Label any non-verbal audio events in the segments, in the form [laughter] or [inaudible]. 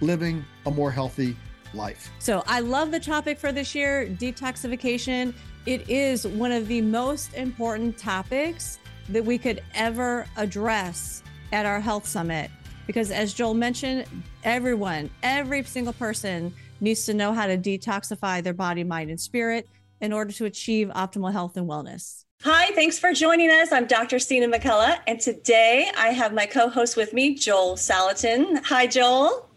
living a more healthy life. So I love the topic for this year detoxification. It is one of the most important topics that we could ever address at our health summit. Because as Joel mentioned, everyone, every single person needs to know how to detoxify their body, mind, and spirit in order to achieve optimal health and wellness. Hi, thanks for joining us. I'm Dr. Sina McCullough, and today I have my co host with me, Joel Salatin. Hi, Joel.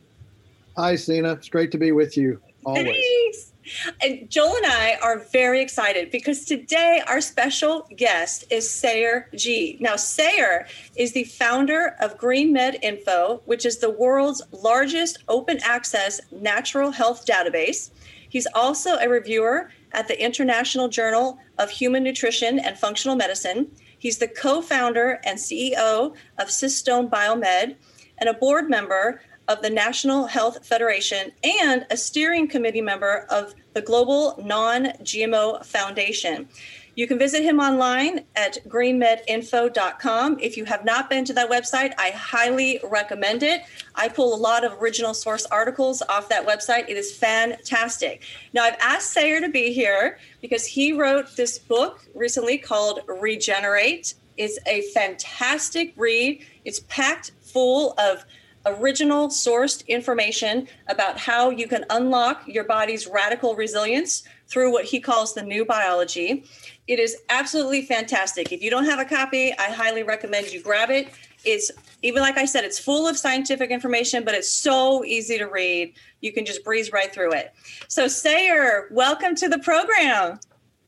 Hi, Sina. It's great to be with you always. Thanks. And Joel and I are very excited because today our special guest is Sayer Ji. Now, Sayer is the founder of Green Med Info, which is the world's largest open access natural health database. He's also a reviewer at the International Journal of Human Nutrition and Functional Medicine. He's the co founder and CEO of Systome Biomed and a board member of the National Health Federation and a steering committee member of the Global Non GMO Foundation. You can visit him online at greenmedinfo.com. If you have not been to that website, I highly recommend it. I pull a lot of original source articles off that website. It is fantastic. Now, I've asked Sayer to be here because he wrote this book recently called Regenerate. It's a fantastic read, it's packed full of original sourced information about how you can unlock your body's radical resilience through what he calls the new biology. It is absolutely fantastic. If you don't have a copy, I highly recommend you grab it. It's even like I said, it's full of scientific information, but it's so easy to read. You can just breeze right through it. So, Sayer, welcome to the program.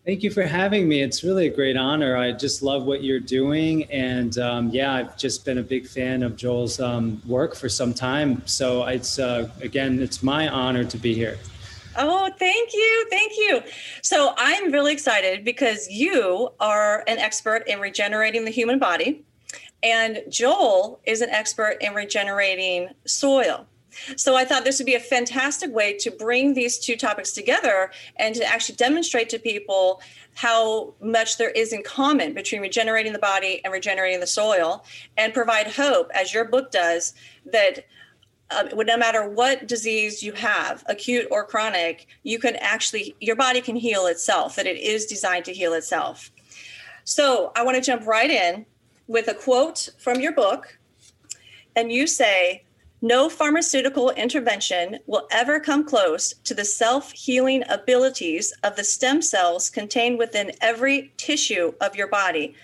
Thank you for having me. It's really a great honor. I just love what you're doing. And um, yeah, I've just been a big fan of Joel's um, work for some time. So it's, uh, again, it's my honor to be here. Oh, thank you. Thank you. So I'm really excited because you are an expert in regenerating the human body, and Joel is an expert in regenerating soil. So I thought this would be a fantastic way to bring these two topics together and to actually demonstrate to people how much there is in common between regenerating the body and regenerating the soil and provide hope, as your book does, that um, no matter what disease you have, acute or chronic, you can actually, your body can heal itself, that it is designed to heal itself. So I want to jump right in with a quote from your book. And you say, no pharmaceutical intervention will ever come close to the self healing abilities of the stem cells contained within every tissue of your body.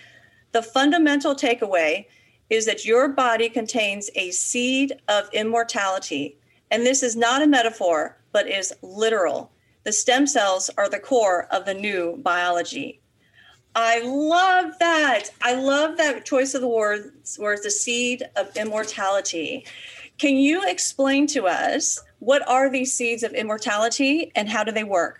The fundamental takeaway is that your body contains a seed of immortality. And this is not a metaphor, but is literal. The stem cells are the core of the new biology. I love that. I love that choice of the words, words the seed of immortality. Can you explain to us what are these seeds of immortality and how do they work?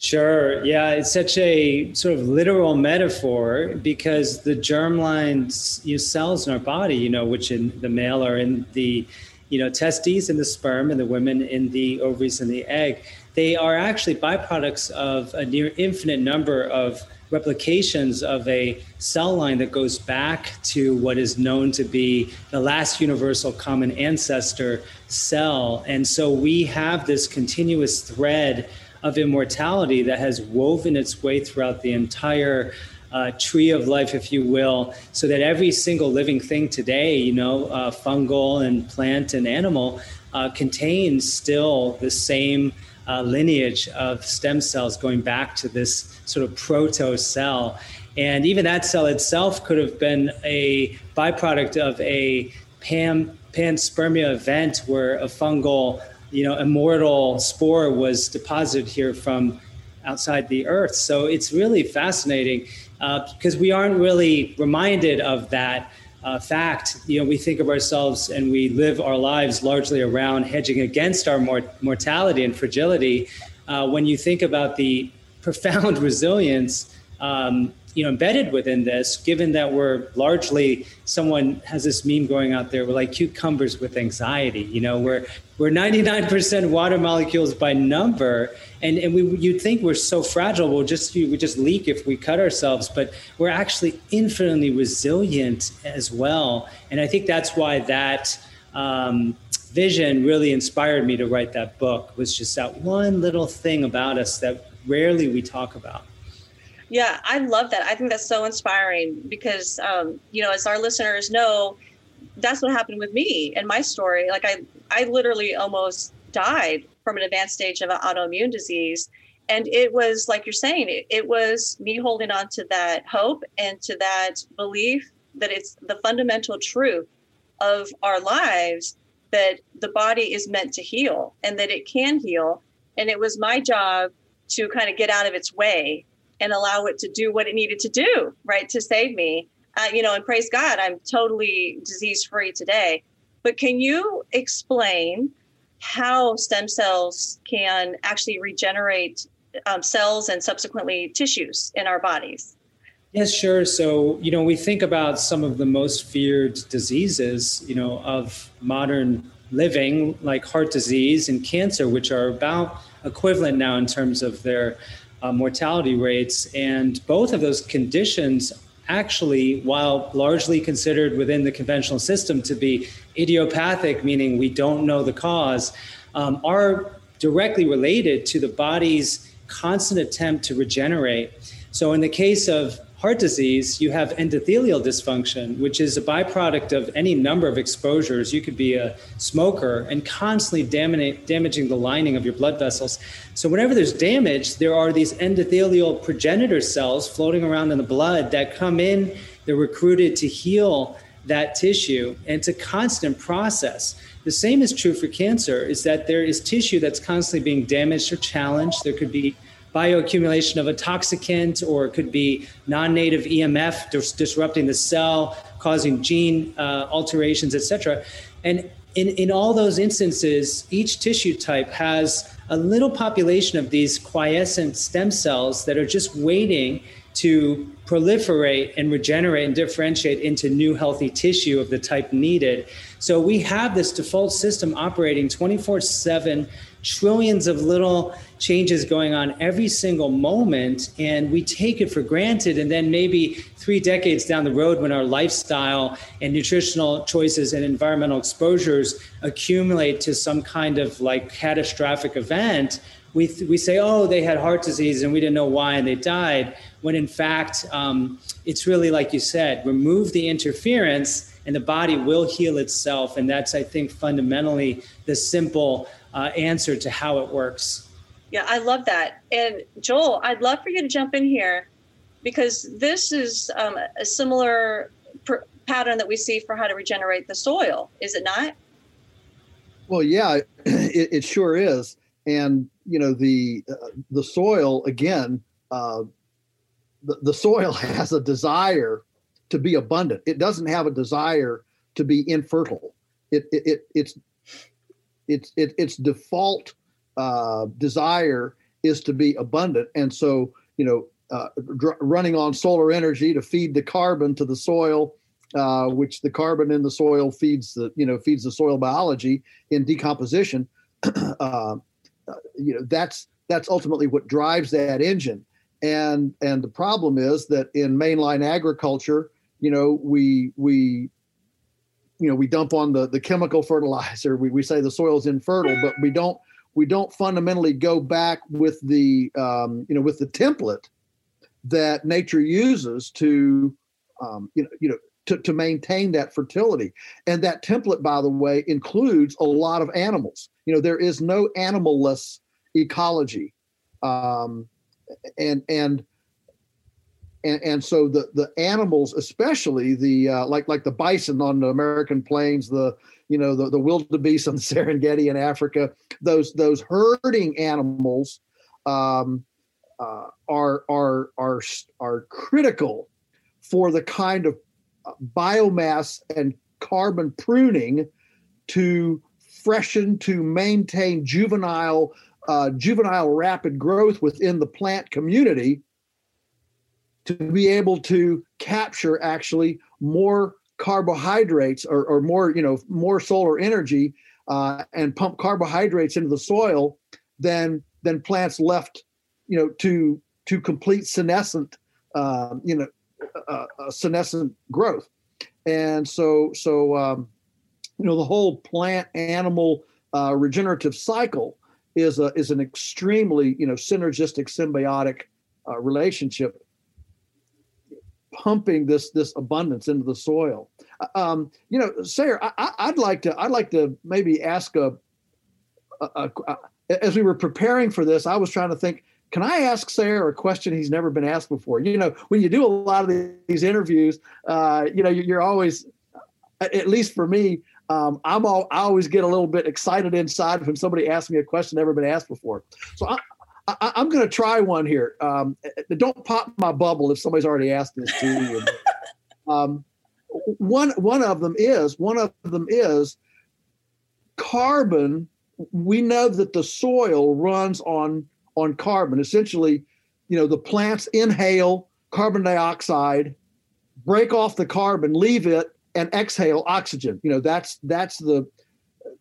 Sure. Yeah, it's such a sort of literal metaphor because the germline cells in our body, you know, which in the male are in the, you know, testes and the sperm, and the women in the ovaries and the egg, they are actually byproducts of a near infinite number of replications of a cell line that goes back to what is known to be the last universal common ancestor cell. And so we have this continuous thread of immortality that has woven its way throughout the entire uh, tree of life, if you will, so that every single living thing today, you know, uh, fungal and plant and animal, uh, contains still the same uh, lineage of stem cells going back to this sort of proto cell. And even that cell itself could have been a byproduct of a pan, panspermia event where a fungal, you know, immortal spore was deposited here from outside the earth. So it's really fascinating because uh, we aren't really reminded of that uh, fact, you know, we think of ourselves and we live our lives largely around hedging against our mor- mortality and fragility. Uh, when you think about the [laughs] profound resilience, um, you know, embedded within this, given that we're largely someone has this meme going out there, we're like cucumbers with anxiety. You know, we're we're 99% water molecules by number, and and we you'd think we're so fragile we'll just we just leak if we cut ourselves but we're actually infinitely resilient as well and i think that's why that um, vision really inspired me to write that book was just that one little thing about us that rarely we talk about yeah i love that i think that's so inspiring because um, you know as our listeners know that's what happened with me and my story like i i literally almost died from an advanced stage of an autoimmune disease. And it was like you're saying, it, it was me holding on to that hope and to that belief that it's the fundamental truth of our lives that the body is meant to heal and that it can heal. And it was my job to kind of get out of its way and allow it to do what it needed to do, right, to save me. Uh, you know, and praise God, I'm totally disease free today. But can you explain how stem cells can actually regenerate um, cells and subsequently tissues in our bodies. Yes, sure. So, you know, we think about some of the most feared diseases, you know, of modern living, like heart disease and cancer, which are about equivalent now in terms of their uh, mortality rates. And both of those conditions actually, while largely considered within the conventional system to be idiopathic, meaning we don't know the cause, um, are directly related to the body's constant attempt to regenerate. So, in the case of heart disease, you have endothelial dysfunction, which is a byproduct of any number of exposures. You could be a smoker and constantly damaging the lining of your blood vessels. So, whenever there's damage, there are these endothelial progenitor cells floating around in the blood that come in, they're recruited to heal that tissue. And it's a constant process. The same is true for cancer, is that there is tissue that's constantly being damaged or challenged. There could be bioaccumulation of a toxicant, or it could be non native EMF dis- disrupting the cell, causing gene uh, alterations, etc. And in, in all those instances, each tissue type has a little population of these quiescent stem cells that are just waiting to proliferate and regenerate and differentiate into new healthy tissue of the type needed. So we have this default system operating 24 7 trillions of little changes going on every single moment and we take it for granted. And then maybe three decades down the road when our lifestyle and nutritional choices and environmental exposures accumulate to some kind of like catastrophic event we, we say oh they had heart disease and we didn't know why and they died when in fact um, it's really like you said remove the interference and the body will heal itself. And that's i think fundamentally the simple uh, answer to how it works. Yeah, I love that. And Joel, I'd love for you to jump in here because this is um, a similar pr- pattern that we see for how to regenerate the soil, is it not? Well, yeah, [clears throat] it, it sure is. And you know the uh, the soil again. Uh, the, the soil [laughs] has a desire to be abundant. It doesn't have a desire to be infertile. It, it, it it's it's it, its default uh, desire is to be abundant, and so you know, uh, dr- running on solar energy to feed the carbon to the soil, uh, which the carbon in the soil feeds the you know feeds the soil biology in decomposition. [clears throat] Uh, you know, that's that's ultimately what drives that engine. And and the problem is that in mainline agriculture, you know, we we you know we dump on the the chemical fertilizer. We we say the soil's infertile, but we don't we don't fundamentally go back with the um, you know with the template that nature uses to um, you know you know to, to maintain that fertility. And that template by the way includes a lot of animals. You know there is no animalless ecology. Um, and and and, and so the the animals, especially the uh, like like the bison on the American plains, the you know the the wildebeest on the [laughs] Serengeti in Africa, those those herding animals um, uh, are are are are critical for the kind of uh, biomass and carbon pruning to freshen to maintain juvenile uh, juvenile rapid growth within the plant community to be able to capture actually more carbohydrates or, or more you know more solar energy uh, and pump carbohydrates into the soil than than plants left you know to to complete senescent uh, you know uh, senescent growth. And so so um, you know the whole plant animal uh, regenerative cycle is a is an extremely you know synergistic symbiotic uh, relationship pumping this this abundance into the soil. Um, you know, Sayer, I, would like to I'd like to maybe ask a, a, a, a, as we were preparing for this, I was trying to think. Can I ask Sayer a question he's never been asked before? You know, when you do a lot of these interviews, uh, you know, you're always, at least for me, um, I'm all, I always get a little bit excited inside when somebody asks me a question never been asked before. So I, I, am going to try one here. Um, don't pop my bubble if somebody's already asked this to you. [laughs] um, one one of them is one of them is carbon. We know that the soil runs on on carbon. Essentially, you know, the plants inhale carbon dioxide, break off the carbon, leave it, and exhale oxygen. You know, that's that's the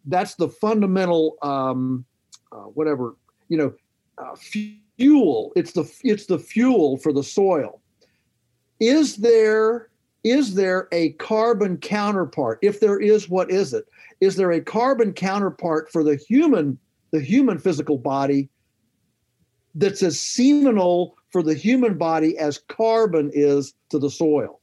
that's the fundamental um, uh, whatever you know uh, fuel. It's the it's the fuel for the soil. Is there is there a carbon counterpart? If there is, what is it? Is there a carbon counterpart for the human the human physical body that's as seminal for the human body as carbon is to the soil?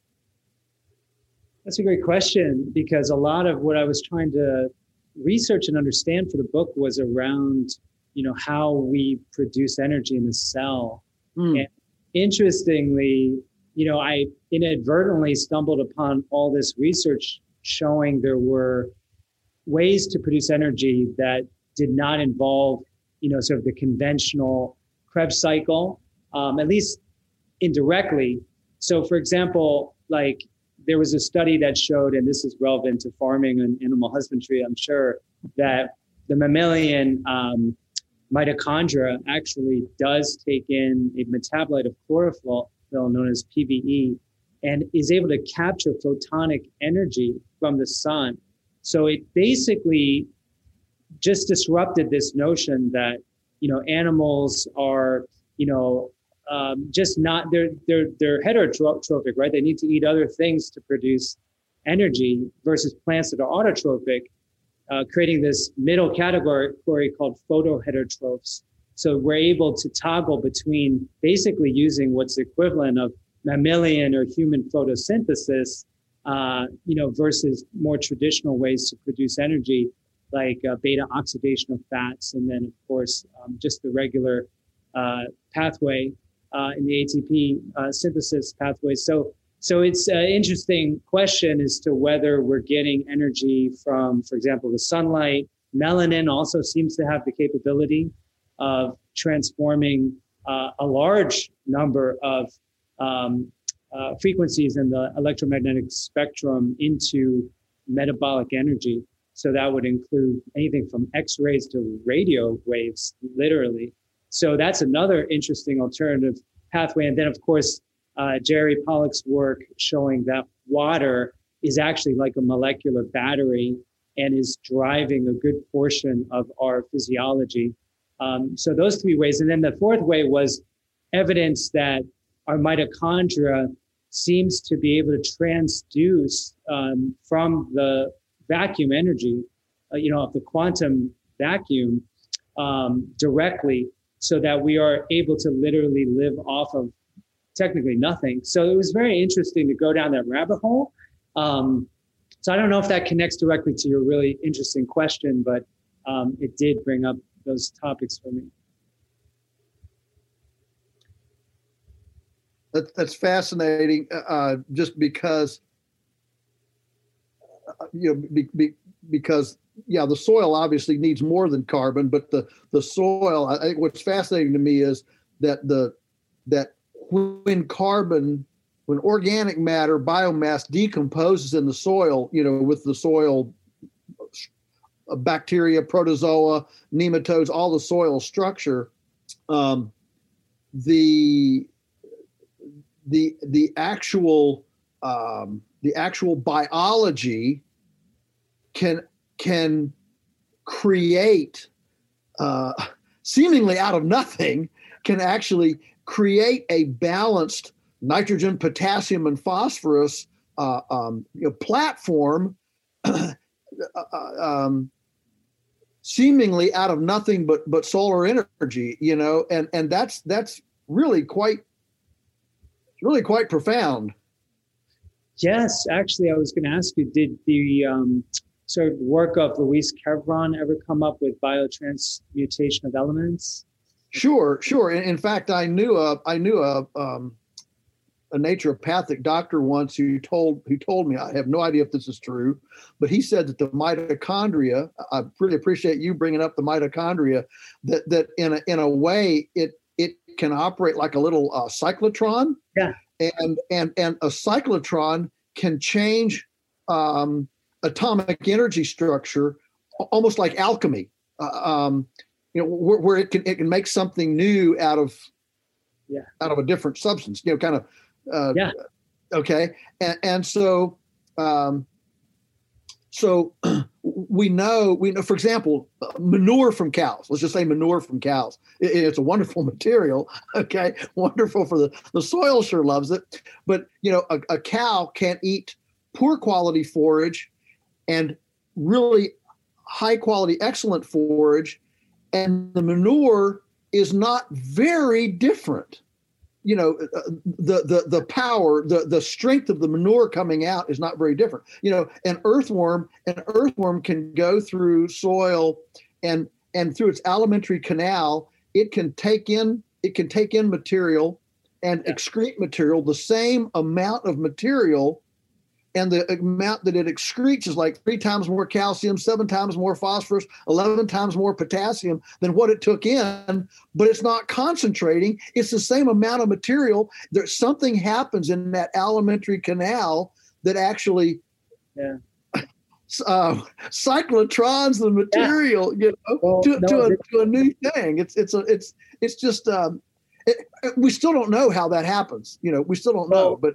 That's a great question because a lot of what I was trying to research and understand for the book was around you know how we produce energy in the cell mm. and interestingly you know i inadvertently stumbled upon all this research showing there were ways to produce energy that did not involve you know sort of the conventional krebs cycle um, at least indirectly so for example like there was a study that showed and this is relevant to farming and animal husbandry i'm sure that the mammalian um, mitochondria actually does take in a metabolite of chlorophyll known as PVE and is able to capture photonic energy from the sun. So it basically just disrupted this notion that you know animals are you know um, just not they're they're they're heterotrophic, right? They need to eat other things to produce energy versus plants that are autotrophic uh, creating this middle category called photoheterotrophs. So we're able to toggle between basically using what's the equivalent of mammalian or human photosynthesis, uh, you know, versus more traditional ways to produce energy, like uh, beta oxidation of fats, and then of course um, just the regular uh, pathway uh, in the ATP uh, synthesis pathway. So so it's an interesting question as to whether we're getting energy from, for example, the sunlight. Melanin also seems to have the capability of transforming uh, a large number of um, uh, frequencies in the electromagnetic spectrum into metabolic energy. So that would include anything from X rays to radio waves, literally. So that's another interesting alternative pathway. And then, of course, uh, Jerry Pollack's work showing that water is actually like a molecular battery and is driving a good portion of our physiology. Um, so those three ways. And then the fourth way was evidence that our mitochondria seems to be able to transduce um, from the vacuum energy, uh, you know, of the quantum vacuum um, directly so that we are able to literally live off of technically nothing. So it was very interesting to go down that rabbit hole. Um, so I don't know if that connects directly to your really interesting question, but um, it did bring up those topics for me. That, that's fascinating, uh, uh just because uh, you know be, be, because yeah, the soil obviously needs more than carbon, but the the soil. I think what's fascinating to me is that the that when carbon when organic matter biomass decomposes in the soil you know with the soil uh, bacteria protozoa nematodes all the soil structure um, the the the actual um, the actual biology can can create uh, seemingly out of nothing can actually create a balanced nitrogen, potassium, and phosphorus uh, um, you know, platform, [clears throat] uh, um, seemingly out of nothing but but solar energy. You know, and and that's that's really quite really quite profound. Yes, actually, I was going to ask you: Did the um, sort of work of Louis Kervran ever come up with biotransmutation of elements? Sure, sure. In, in fact, I knew a I knew a um, a naturopathic doctor once who told who told me I have no idea if this is true, but he said that the mitochondria. I really appreciate you bringing up the mitochondria. That that in a in a way it it can operate like a little uh, cyclotron. Yeah. And and and a cyclotron can change um, atomic energy structure almost like alchemy. Uh, um, you know where, where, it can it can make something new out of yeah. out of a different substance you know kind of uh, yeah. okay? And, and so um, so [clears throat] we know we know for example manure from cows. Let's just say manure from cows. It, it's a wonderful [laughs] material okay? Wonderful for the the soil sure loves it. But you know a, a cow can't eat poor quality forage and really high quality excellent forage and the manure is not very different. You know uh, the the the power the the strength of the manure coming out is not very different. You know an earthworm an earthworm can go through soil and and through its alimentary canal it can take in it can take in material and excrete material the same amount of material and the amount that it excretes is like three times more calcium, seven times more phosphorus, 11 times more potassium than what it took in, but it's not concentrating. It's the same amount of material. There's something happens in that alimentary canal that actually yeah. uh, cyclotrons the material, yeah. you know, well, to, no, to, a, to, a, new thing. It's it's a it's it's just um, it, we still don't know how that happens. You know, we still don't well, know, but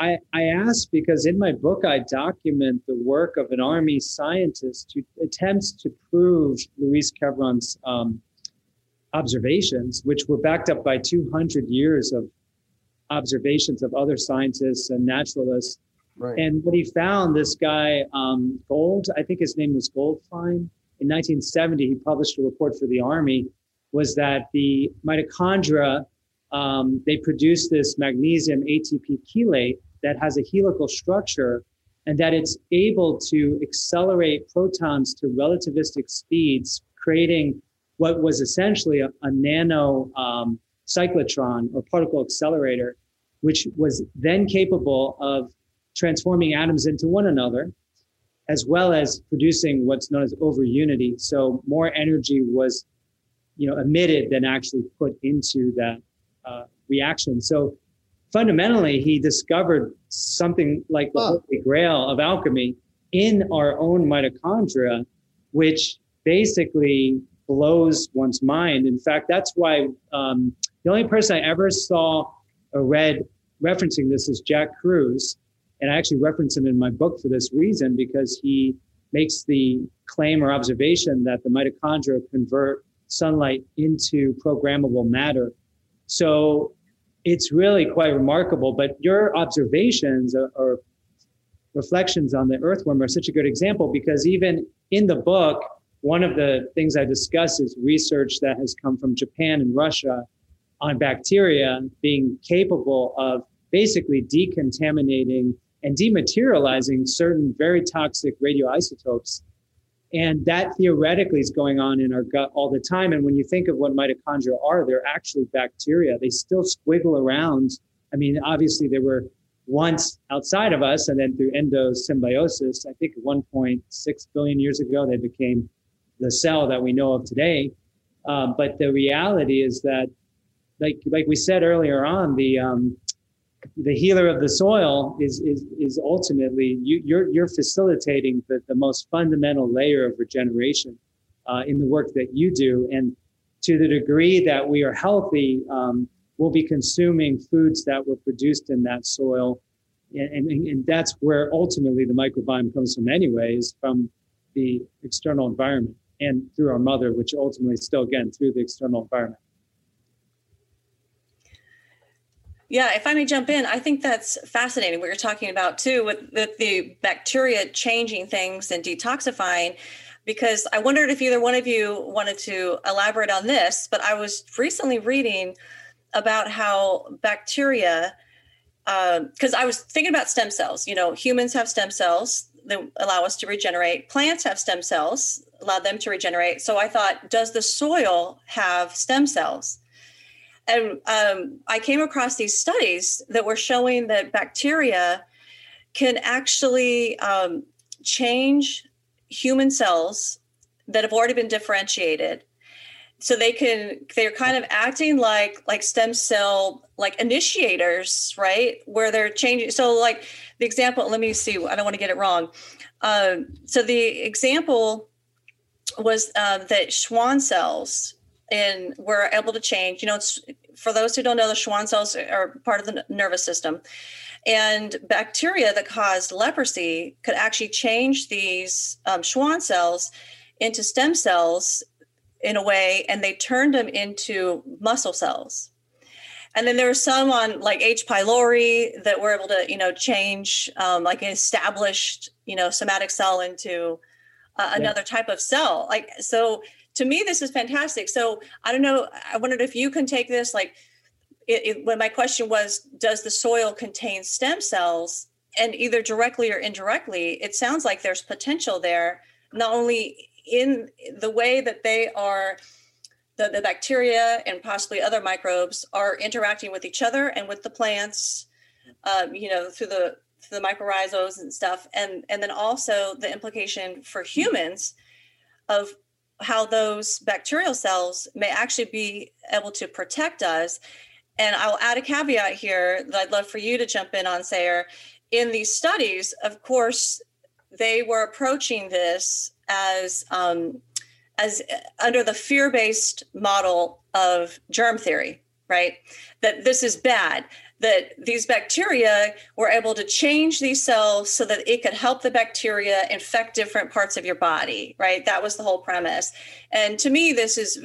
I, I ask because in my book, I document the work of an Army scientist who attempts to prove Louis Kervran's um, observations, which were backed up by 200 years of observations of other scientists and naturalists. Right. And what he found, this guy, um, Gold, I think his name was Goldfein, in 1970, he published a report for the Army, was that the mitochondria, um, they produce this magnesium ATP chelate that has a helical structure and that it's able to accelerate protons to relativistic speeds, creating what was essentially a, a nano um, cyclotron or particle accelerator, which was then capable of transforming atoms into one another, as well as producing what's known as overunity. So more energy was, you know, emitted than actually put into that uh, reaction. So fundamentally, he discovered something like the holy grail of alchemy in our own mitochondria, which basically blows one's mind. In fact, that's why um, the only person I ever saw or read referencing this is Jack Kruse. And I actually reference him in my book for this reason because he makes the claim or observation that the mitochondria convert sunlight into programmable matter. So it's really quite remarkable. But your observations or, reflections on the earthworm are such a good example because even in the book, one of the things I discuss is research that has come from Japan and Russia on bacteria being capable of basically decontaminating and dematerializing certain very toxic radioisotopes. And that theoretically is going on in our gut all the time. And when you think of what mitochondria are, they're actually bacteria. They still squiggle around. I mean, obviously, they were once outside of us, and then through endosymbiosis, I think 1.6 billion years ago, they became the cell that we know of today. Um, but the reality is that, like like we said earlier on, the um, the healer of the soil is is is ultimately you, you're you're facilitating the, the most fundamental layer of regeneration uh, in the work that you do, and to the degree that we are healthy, um, we'll be consuming foods that were produced in that soil, and, and, and that's where ultimately the microbiome comes from, anyways, from the external environment and through our mother, which ultimately still again through the external environment. Yeah, if I may jump in, I think that's fascinating what you're talking about too, with, the bacteria changing things and detoxifying. Because I wondered if either one of you wanted to elaborate on this, but I was recently reading about how bacteria, because um, I was thinking about stem cells. You know, humans have stem cells that allow us to regenerate, plants have stem cells, allow them to regenerate. So I thought, does the soil have stem cells? And um, I came across these studies that were showing that bacteria can actually um, change human cells that have already been differentiated. So they can they're kind of acting like like stem cell like initiators right? Where they're changing so like the example let me see i don't want to get it wrong. Um, so the example was uh, that schwann cells and we're able to change. You know, it's for those who don't know, the Schwann cells are part of the nervous system, and bacteria that caused leprosy could actually change these um, Schwann cells into stem cells in a way, and they turned them into muscle cells. And then there were some on like H. pylori that were able to, you know, change um, like an established, you know, somatic cell into uh, another yeah. type of cell. Like so, to me this is fantastic. So i don't know i wondered if you can take this like it, it, when my question was does the soil contain stem cells? And either directly or indirectly it sounds like there's potential there not only in the way that they are the, the bacteria and possibly other microbes are interacting with each other and with the plants um, you know through the through the and stuff. And and then also the implication for humans of how those bacterial cells may actually be able to protect us. And I'll add a caveat here that I'd love for you to jump in on, Sayer. In these studies, of course, they were approaching this as um, as uh, under the fear-based model of germ theory, right? That this is bad that these bacteria were able to change these cells so that it could help the bacteria infect different parts of your body, right? That was the whole premise. And to me, this is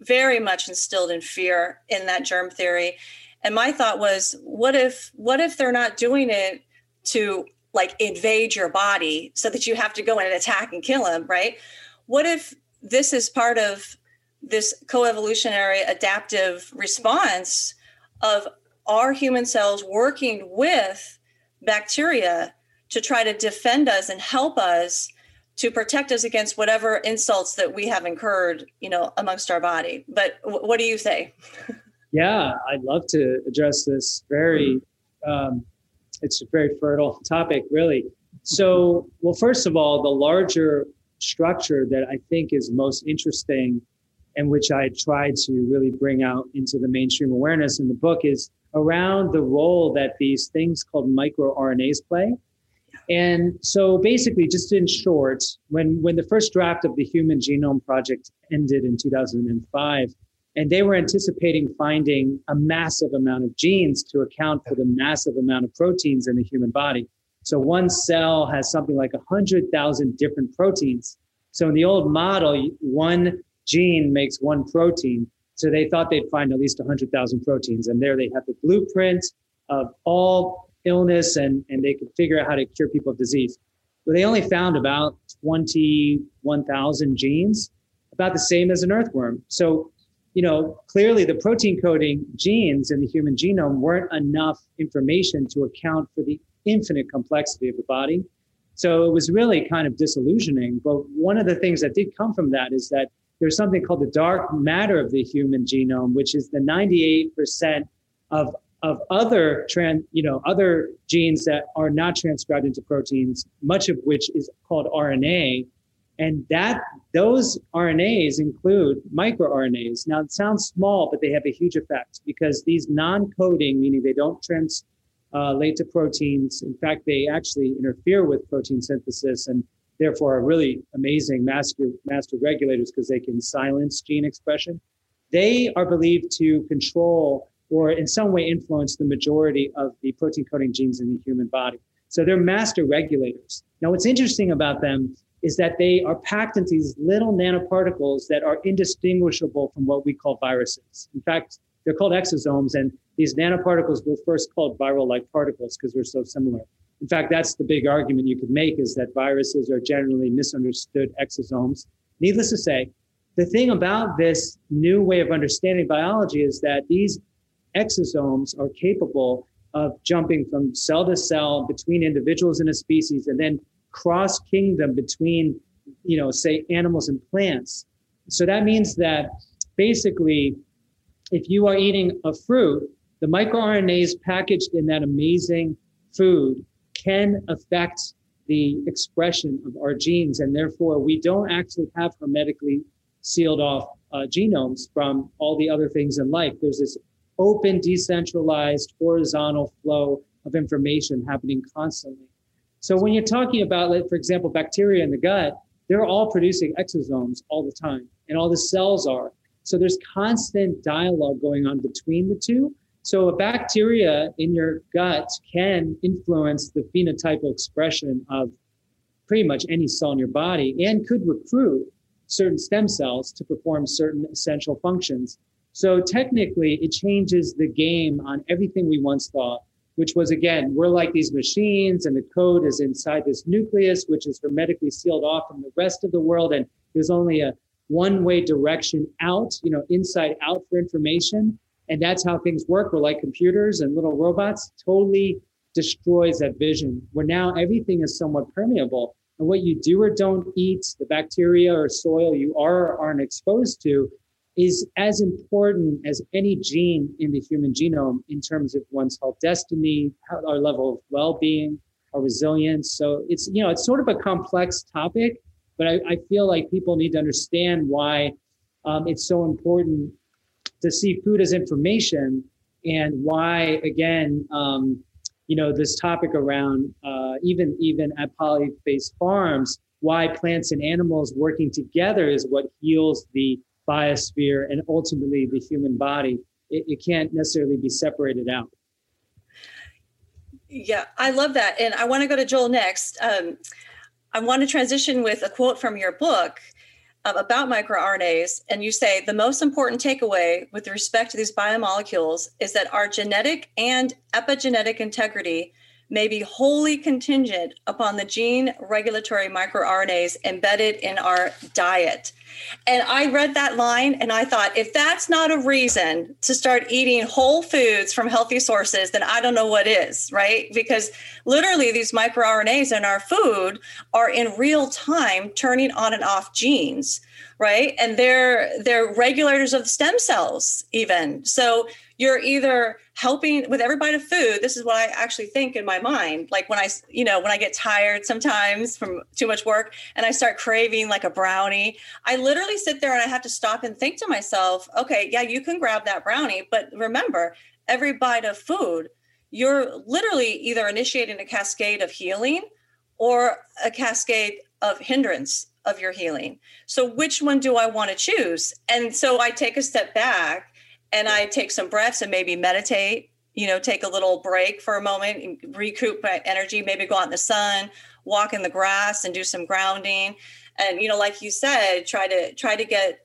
very much instilled in fear in that germ theory. And my thought was, what if what if they're not doing it to like invade your body so that you have to go in and attack and kill them, right? What if this is part of this coevolutionary adaptive response of are human cells working with bacteria to try to defend us and help us to protect us against whatever insults that we have incurred, you know, amongst our body. But w- what do you say? yeah, I'd love to address this very. Um, it's a very fertile topic, really. So, well, first of all, the larger structure that I think is most interesting and which I tried to really bring out into the mainstream awareness in the book is around the role that these things called microRNAs play. And so basically, just in short, when, when the first draft of the Human Genome Project ended in 2005, and they were anticipating finding a massive amount of genes to account for the massive amount of proteins in the human body. So one cell has something like 100,000 different proteins. So in the old model, one gene makes one protein. So they thought they'd find at least 100,000 proteins. And there they have the blueprint of all illness and, and they could figure out how to cure people of disease. But they only found about 21,000 genes, about the same as an earthworm. So, you know, clearly the protein coding genes in the human genome weren't enough information to account for the infinite complexity of the body. So it was really kind of disillusioning. But one of the things that did come from that is that there's something called the dark matter of the human genome, which is the 98% of of other trans, you know, other genes that are not transcribed into proteins, much of which is called RNA. And that those RNAs include microRNAs. Now it sounds small, but they have a huge effect because these non-coding, meaning they don't translate uh, to proteins. In fact, they actually interfere with protein synthesis and therefore are really amazing master master regulators because they can silence gene expression. They are believed to control or in some way influence the majority of the protein coding genes in the human body. So they're master regulators. Now, what's interesting about them is that they are packed into these little nanoparticles that are indistinguishable from what we call viruses. In fact, they're called exosomes, and these nanoparticles were first called viral like particles because they're so similar. In fact, that's the big argument you could make is that viruses are generally misunderstood exosomes. Needless to say, the thing about this new way of understanding biology is that these exosomes are capable of jumping from cell to cell between individuals in a species and then cross kingdom between, you know, say animals and plants. So that means that basically, if you are eating a fruit, the microRNAs packaged in that amazing food can affect the expression of our genes. And therefore, we don't actually have hermetically sealed off uh, genomes from all the other things in life. There's this open, decentralized, horizontal flow of information happening constantly. So when you're talking about, like, for example, bacteria in the gut, they're all producing exosomes all the time, and all the cells are. So there's constant dialogue going on between the two. So a bacteria in your gut can influence the phenotypal expression of pretty much any cell in your body and could recruit certain stem cells to perform certain essential functions. So technically, it changes the game on everything we once thought, which was again, we're like these machines and the code is inside this nucleus, which is hermetically sealed off from the rest of the world. And there's only a one way direction out, you know, inside out for information. And that's how things work. We're like computers and little robots, totally destroys that vision where now everything is somewhat permeable. And what you do or don't eat, the bacteria or soil you are or aren't exposed to, is as important as any gene in the human genome in terms of one's health destiny, our level of well-being, our resilience. So it's you know it's sort of a complex topic, but I, I feel like people need to understand why um, it's so important to see food as information and why again um, you know this topic around uh, even even at polyface farms why plants and animals working together is what heals the biosphere and ultimately the human body. It, it can't necessarily be separated out. Yeah, I love that. And I want to go to Joel next. Um, I want to transition with a quote from your book um, about microRNAs. And you say the most important takeaway with respect to these biomolecules is that our genetic and epigenetic integrity may be wholly contingent upon the gene regulatory microRNAs embedded in our diet. And I read that line and I thought, if that's not a reason to start eating whole foods from healthy sources, then I don't know what is, right? Because literally these microRNAs in our food are in real time turning on and off genes, right? And they're they're regulators of stem cells even. So you're either helping with every bite of food this is what i actually think in my mind like when i you know when i get tired sometimes from too much work and i start craving like a brownie i literally sit there and i have to stop and think to myself okay yeah you can grab that brownie but remember every bite of food, you're literally either initiating a cascade of healing or a cascade of hindrance of your healing. So, which one do I want to choose? And so I take a step back and I take some breaths and maybe meditate, you know, take a little break for a moment, recoup my energy, maybe go out in the sun, walk in the grass and do some grounding. And, you know, like you said, try to try to get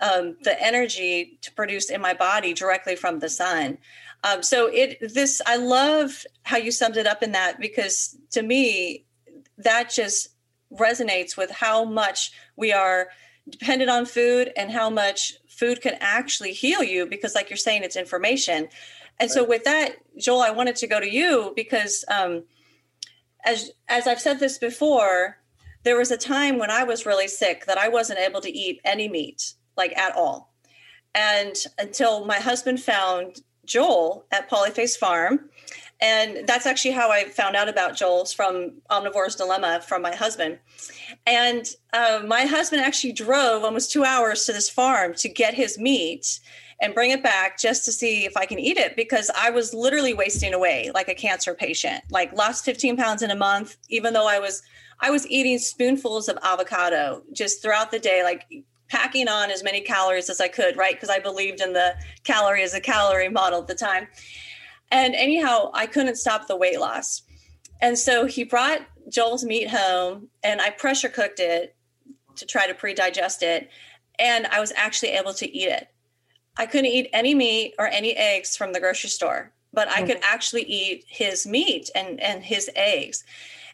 um, the energy to produce in my body directly from the sun. Um, so it this I love how you summed it up in that because to me that just resonates with how much we are dependent on food and how much food can actually heal you because like you're saying it's information and right. so with that joel i wanted to go to you because um, as as i've said this before there was a time when i was really sick that i wasn't able to eat any meat like at all and until my husband found joel at polyface farm and that's actually how I found out about Joel's from Omnivore's Dilemma from my husband. And uh, my husband actually drove almost two hours to this farm to get his meat and bring it back just to see if I can eat it because I was literally wasting away like a cancer patient, like lost 15 pounds in a month, even though I was I was eating spoonfuls of avocado just throughout the day, like packing on as many calories as I could, right? Because I believed in the calorie as a calorie model at the time. And anyhow, I couldn't stop the weight loss. And so he brought Joel's meat home and I pressure cooked it to try to pre digest it. And I was actually able to eat it. I couldn't eat any meat or any eggs from the grocery store, but I mm. could actually eat his meat and, and his eggs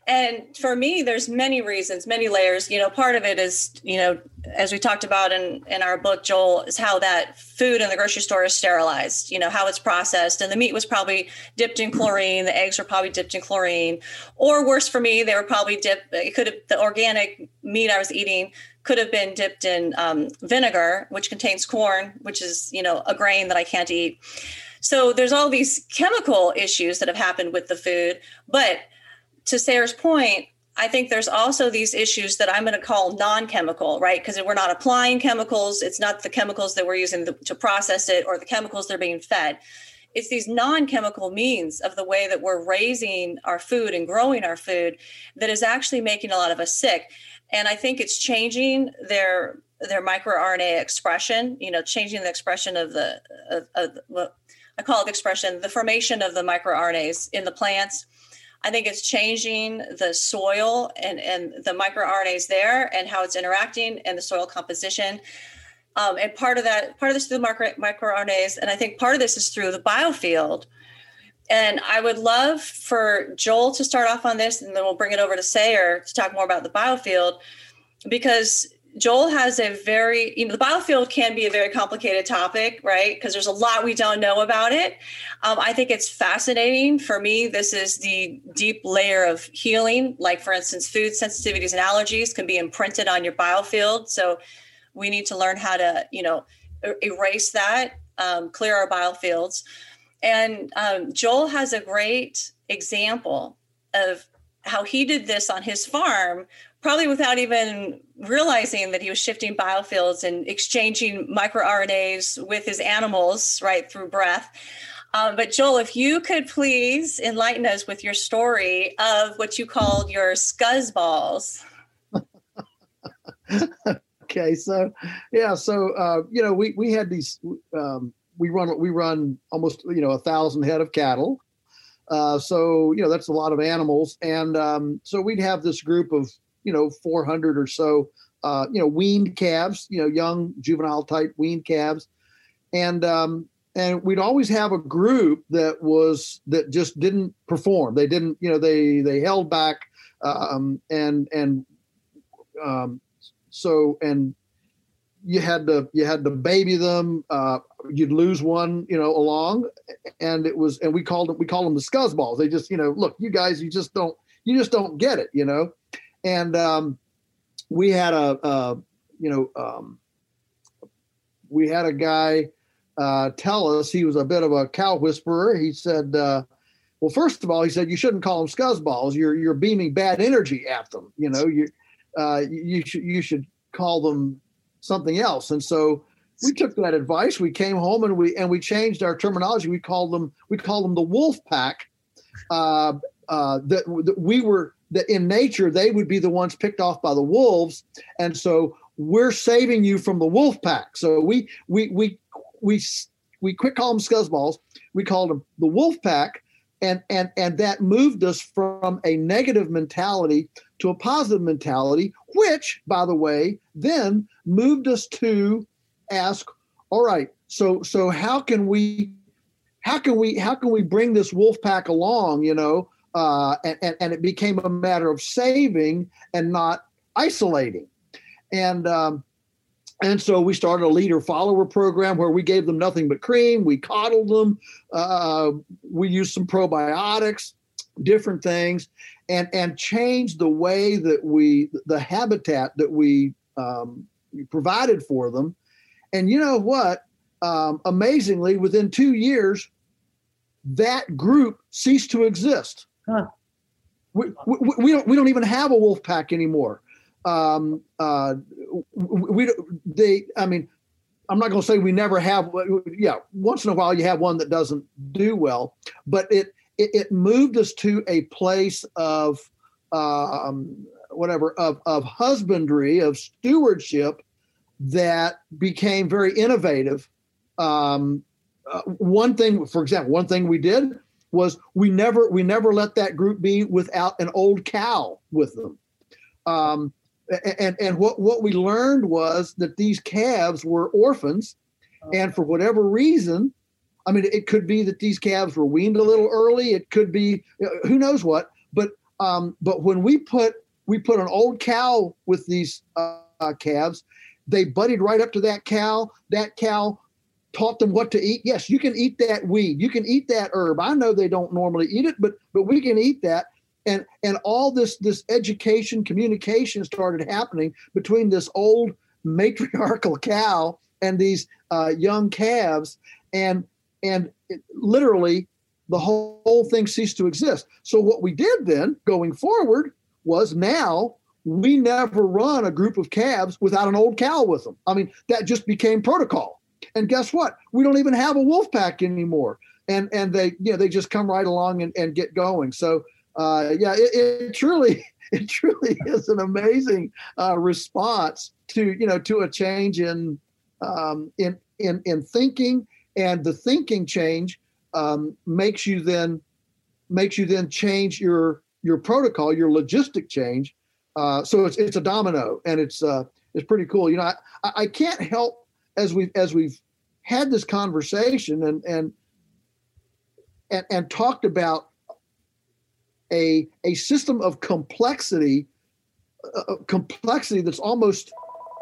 and for me there's many reasons many layers. You know part of it is you know as we talked about in in our book joel is how that food in the grocery store is sterilized you know how it's processed. And the meat was probably dipped in chlorine the eggs were probably dipped in chlorine. Or worse for me they were probably dipped it could have the organic meat i was eating could have been dipped in um, vinegar which contains corn which is you know a grain that i can't eat. So there's all these chemical issues that have happened with the food but to Sayer's point, I think there's also these issues that I'm going to call non-chemical, right? Because we're not applying chemicals. It's not the chemicals that we're using to process it or the chemicals they're being fed. It's these non-chemical means of the way that we're raising our food and growing our food that is actually making a lot of us sick. And I think it's changing their their microRNA expression. You know, changing the expression of the of, of what I call it the expression, the formation of the microRNAs in the plants I think it's changing the soil and, and the microRNAs there and how it's interacting and the soil composition. Um, and part of that, part of this through the micro, microRNAs, and I think part of this is through the biofield. And I would love for Joel to start off on this, and then we'll bring it over to Sayer to talk more about the biofield, because Joel has a very, you know, the biofield can be a very complicated topic, right? Because there's a lot we don't know about it. Um, I think it's fascinating. For me, this is the deep layer of healing. Like, for instance, food sensitivities and allergies can be imprinted on your biofield. So we need to learn how to, you know, erase that, um, clear our biofields. And um, Joel has a great example of how he did this on his farm probably without even realizing that he was shifting biofields and exchanging microRNAs with his animals right through breath. Um, but Joel, if you could please enlighten us with your story of what you called your scuzz balls. [laughs] okay, so yeah, so uh, you know we we had these um, we run we run almost you know a thousand head of cattle. Uh, so you know that's a lot of animals, and um, so we'd have this group of you know 400 or so uh, you know weaned calves, you know young juvenile type weaned calves, and um, and we'd always have a group that was that just didn't perform. They didn't you know they they held back um, and and um, so and you had to you had to baby them. Uh, you'd lose one, you know, along, and it was and we called them we call them the scuzz balls. They just you know look, you guys, you just don't you just don't get it, you know and um, we had a, a you know um, we had a guy uh, tell us he was a bit of a cow whisperer. He said, uh, "Well, first of all, he said you shouldn't call them scuzzballs. You're you're beaming bad energy at them. You know, you uh, you should you should call them something else." And so we took that advice. We came home and we and we changed our terminology. We called them we called them the wolf pack. Uh, uh, that, that we were that in nature they would be the ones picked off by the wolves, and so we're saving you from the wolf pack. So we we we we we quit calling them scuzzballs. We called them the wolf pack, and and and that moved us from a negative mentality to a positive mentality, which, by the way, then moved us to ask, all right, so so how can we how can we how can we bring this wolf pack along, you know? Uh, and, and, and it became a matter of saving and not isolating. And um, and so we started a leader follower program where we gave them nothing but cream. We coddled them. Uh, we used some probiotics, different things, and and changed the way that we the habitat that we um, provided for them. And you know what? Um, amazingly, within two years, that group ceased to exist. We, we, we, don't we don't even have a wolf pack anymore. Um, uh, we they I mean I'm not going to say we never have. Yeah, once in a while you have one that doesn't do well, but it it, it moved us to a place of um, whatever of of husbandry of stewardship that became very innovative. Um, uh, one thing, for example, one thing we did was we never we never let that group be without an old cow with them. Um, and and what what we learned was that these calves were orphans, and for whatever reason, I mean, it could be that these calves were weaned a little early. It could be who knows what. But um, but when we put we put an old cow with these uh, calves, they buddied right up to that cow. That cow taught them what to eat. Yes, you can eat that weed. You can eat that herb. I know they don't normally eat it, but but we can eat that. And and all this this education communication started happening between this old matriarchal cow and these uh, young calves, and and it, literally the whole, whole thing ceased to exist. So what we did then, going forward, was now we never run a group of calves without an old cow with them. I mean, that just became protocol. And guess what? We don't even have a wolf pack anymore. And and they you know they just come right along and, and get going. So uh, yeah, it, it truly [laughs] it truly is an amazing uh, response to you know to a change in um, in in in thinking, and the thinking change um, makes you then makes you then change your your protocol, your logistic change. Uh, so it's it's a domino, and it's uh, it's pretty cool. You know, I, I can't help as we've as we've had this conversation and and and, and talked about a a system of complexity uh, uh complexity that's almost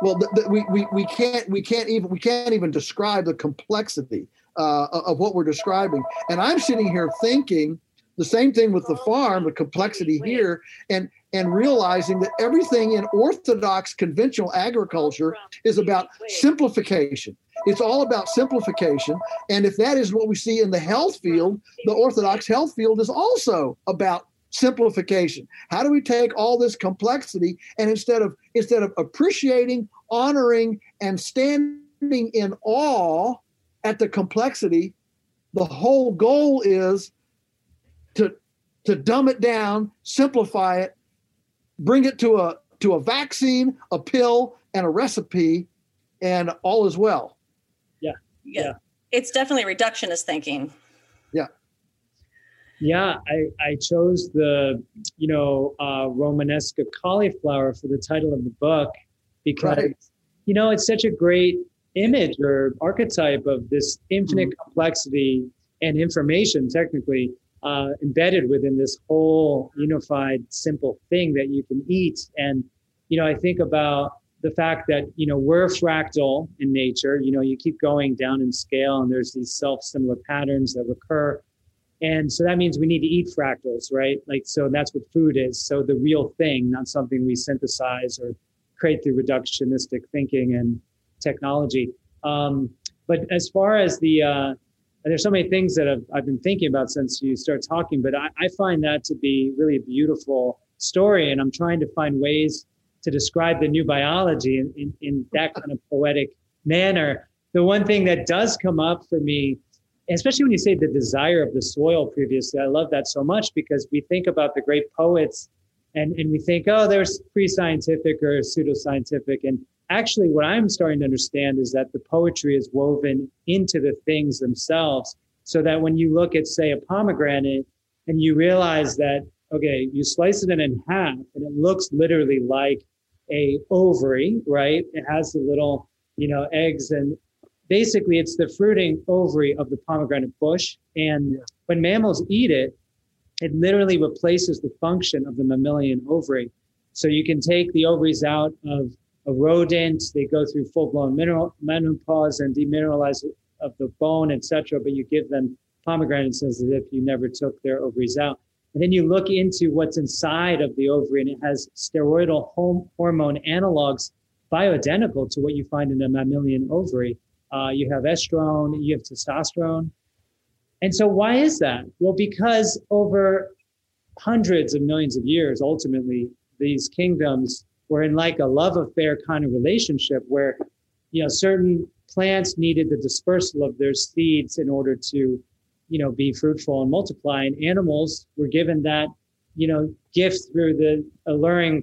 well th- th- we, we we can't we can't even we can't even describe the complexity uh, of what we're describing. And i'm sitting here thinking the same thing with the farm the complexity here and and realizing that everything in orthodox conventional agriculture is about simplification. It's all about simplification. And if that is what we see in the health field, the orthodox health field is also about simplification. How do we take all this complexity and instead of instead of appreciating, honoring and standing in awe at the complexity, the whole goal is to dumb it down, simplify it, bring it to a to a vaccine, a pill, and a recipe, and all is well. Yeah. Yeah. It's definitely reductionist thinking. Yeah. Yeah, I, I chose the, you know, uh, Romanesque cauliflower for the title of the book because, right. you know, it's such a great image or archetype of this infinite mm-hmm. complexity and information, technically, uh, embedded within this whole unified, simple thing that you can eat. And, you know, I think about the fact that, you know, we're fractal in nature. You know, you keep going down in scale and there's these self similar patterns that recur. And so that means we need to eat fractals, right? Like, so that's what food is. So the real thing, not something we synthesize or create through reductionistic thinking and technology. Um, but as far as the, uh, and there's so many things that I've, I've been thinking about since you start talking, but I, I find that to be really a beautiful story. And I'm trying to find ways to describe the new biology in, in, in that kind of poetic manner. the one thing that does come up for me, especially when you say the desire of the soil previously, I love that so much because we think about the great poets and, and we think, oh, there's pre-scientific or pseudoscientific. And actually what I'm starting to understand is that the poetry is woven into the things themselves. So that when you look at, say, a pomegranate and you realize that, okay, you slice it in half and it looks literally like a ovary, right? It has the little, you know, eggs and basically it's the fruiting ovary of the pomegranate bush. And when mammals eat it, it literally replaces the function of the mammalian ovary. So you can take the ovaries out of a rodent, they go through full-blown mineral menopause and demineralize of the bone, etc. But you give them pomegranates as if you never took their ovaries out. And then you look into what's inside of the ovary, and it has steroidal hormone analogs bioidentical to what you find in a mammalian ovary. Uh, you have estrone, you have testosterone. And so, why is that? Well, because over hundreds of millions of years, ultimately, these kingdoms were in like a love affair kind of relationship where, you know, certain plants needed the dispersal of their seeds in order to, you know, be fruitful and multiply. And animals were given that, you know, gift through the alluring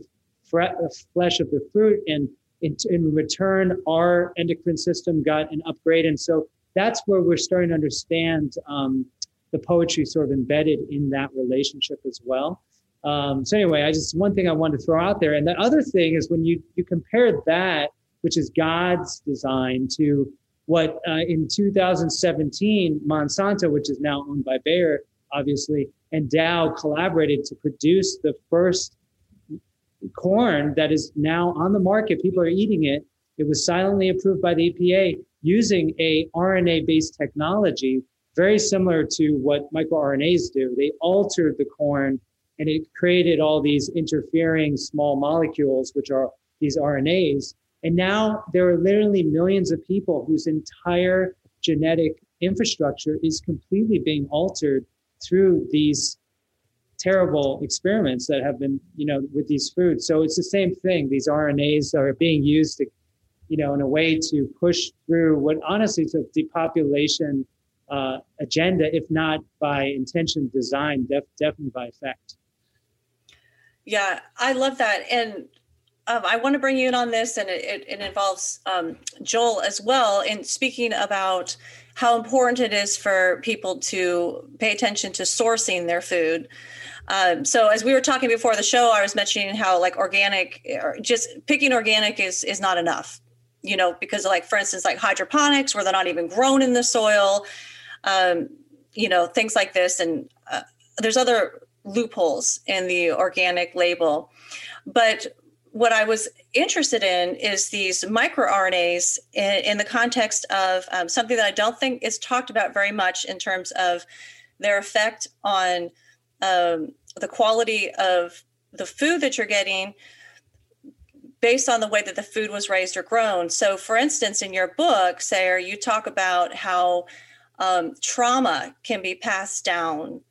flesh of the fruit and in, in return, our endocrine system got an upgrade. And so that's where we're starting to understand um, the poetry sort of embedded in that relationship as well. Um, so anyway, I just one thing I wanted to throw out there, and the other thing is when you you compare that, which is God's design, to what uh, in 2017 Monsanto, which is now owned by Bayer, obviously, and Dow collaborated to produce the first corn that is now on the market. People are eating it. It was silently approved by the EPA using a RNA-based technology, very similar to what microRNAs do. They altered the corn and it created all these interfering small molecules, which are these RNAs. And now there are literally millions of people whose entire genetic infrastructure is completely being altered through these terrible experiments that have been, you know, with these foods. So it's the same thing. These RNAs are being used to, you know, in a way to push through what honestly is a depopulation uh, agenda, if not by intention, design, def- definitely by effect. Yeah, I love that. And um, I want to bring you in on this, and it, it, it involves um, Joel as well. In speaking about how important it is for people to pay attention to sourcing their food. Um, so as we were talking before the show, I was mentioning how like organic, or just picking organic is is not enough. You know, because like for instance, like hydroponics, where they're not even grown in the soil. Um, you know, things like this, and uh, there's other loopholes in the organic label. But what I was interested in is these microRNAs in, in the context of um, something that I don't think is talked about very much in terms of their effect on um, the quality of the food that you're getting based on the way that the food was raised or grown. So, for instance, in your book, Sayer, you talk about how um, trauma can be passed down,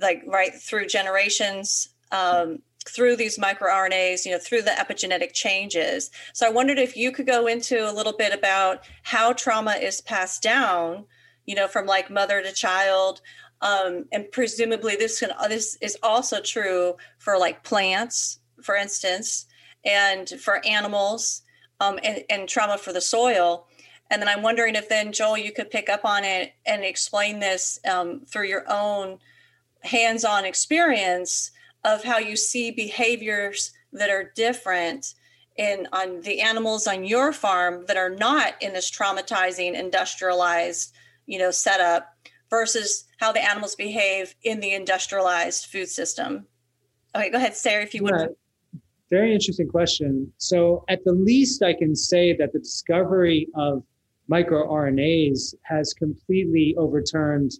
like right through generations, um, through these microRNAs, you know, through the epigenetic changes. So, I wondered if you could go into a little bit about how trauma is passed down, you know, from like mother to child, um, and presumably this can this is also true for like plants for instance and for animals um, and, and trauma for the soil and then i'm wondering if then joel you could pick up on it and explain this um, through your own hands-on experience of how you see behaviors that are different in on the animals on your farm that are not in this traumatizing industrialized you know setup versus how the animals behave in the industrialized food system? Okay, go ahead, Sayer, if you yeah. would. Very interesting question. So, at the least, I can say that the discovery of microRNAs has completely overturned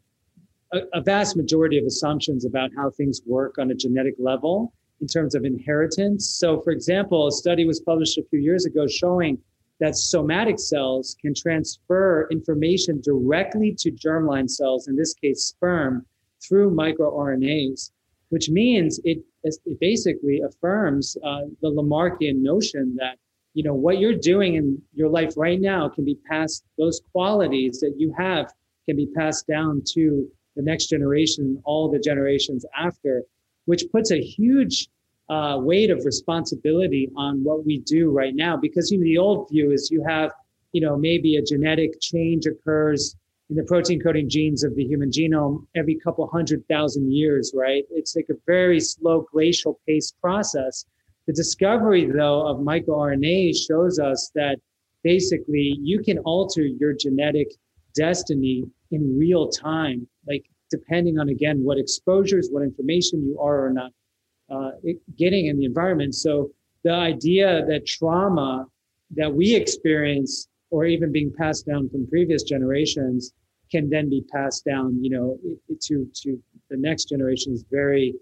a, a, vast majority of assumptions about how things work on a genetic level in terms of inheritance. So, for example, a study was published a few years ago showing that somatic cells can transfer information directly to germline cells, in this case, sperm, through microRNAs, which means it, it basically affirms uh, the Lamarckian notion that you know what you're doing in your life right now can be passed those qualities that you have can be passed down to the next generation all the generations after which puts a huge uh, weight of responsibility on what we do right now. Because you know the old view is you have you know maybe a genetic change occurs in the protein coding genes of the human genome every couple hundred thousand years right? It's like a very slow glacial pace process. The discovery though of microRNA shows us that basically you can alter your genetic destiny in real time like depending on again what exposures what information you are or not uh, getting in the environment. So the idea that trauma that we experience or even being passed down from previous generations can then be passed down, you know, to to the next generation is very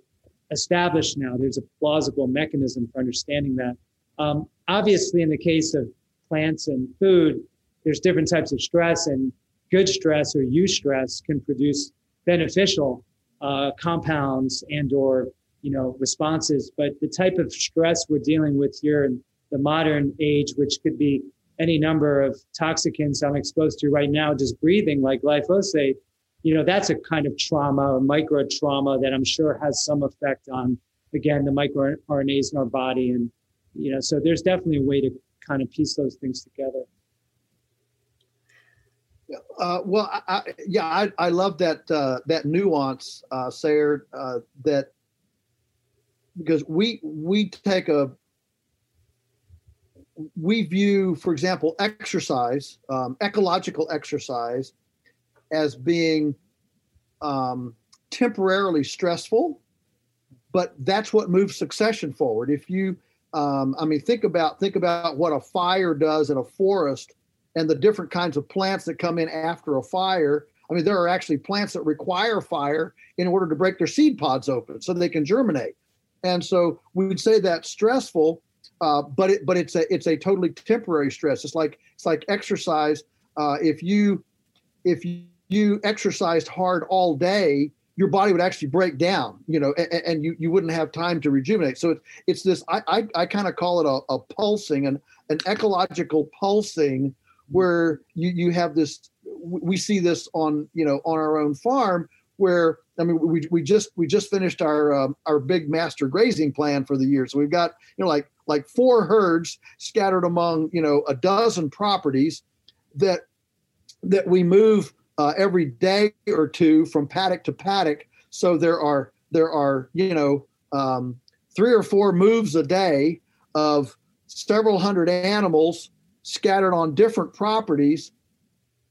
established now. There's a plausible mechanism for understanding that. Um, obviously, in the case of plants and food, there's different types of stress, and good stress or eustress can produce beneficial uh, compounds and or you know responses. But the type of stress we're dealing with here in the modern age which could be any number of toxicants i'm exposed to right now just breathing like glyphosate you know that's a kind of trauma or micro trauma that i'm sure has some effect on again the microRNAs in our body. And you know so there's definitely a way to kind of piece those things together uh, well, I, I, yeah, I, I love that uh, that nuance, uh, Sayer, uh, that because we we take a we view, for example, exercise, um, ecological exercise, as being um, temporarily stressful, but that's what moves succession forward. If you, um, I mean, think about think about what a fire does in a forest, and the different kinds of plants that come in after a fire. I mean, there are actually plants that require fire in order to break their seed pods open so they can germinate and so we would say that's stressful, uh, but it, but it's a it's a totally temporary stress. It's like it's like exercise. Uh, if you if you exercised hard all day, your body would actually break down, you know, and, and you, you wouldn't have time to rejuvenate. So it's it's this I I, I kind of call it a, a pulsing and an ecological pulsing where you you have this we see this on you know on our own farm where I mean, we, we just we just finished our um, our big master grazing plan for the year. So we've got you know like like four herds scattered among you know a dozen properties that that we move uh, every day or two from paddock to paddock. So there are there are you know um, three or four moves a day of several hundred animals scattered on different properties,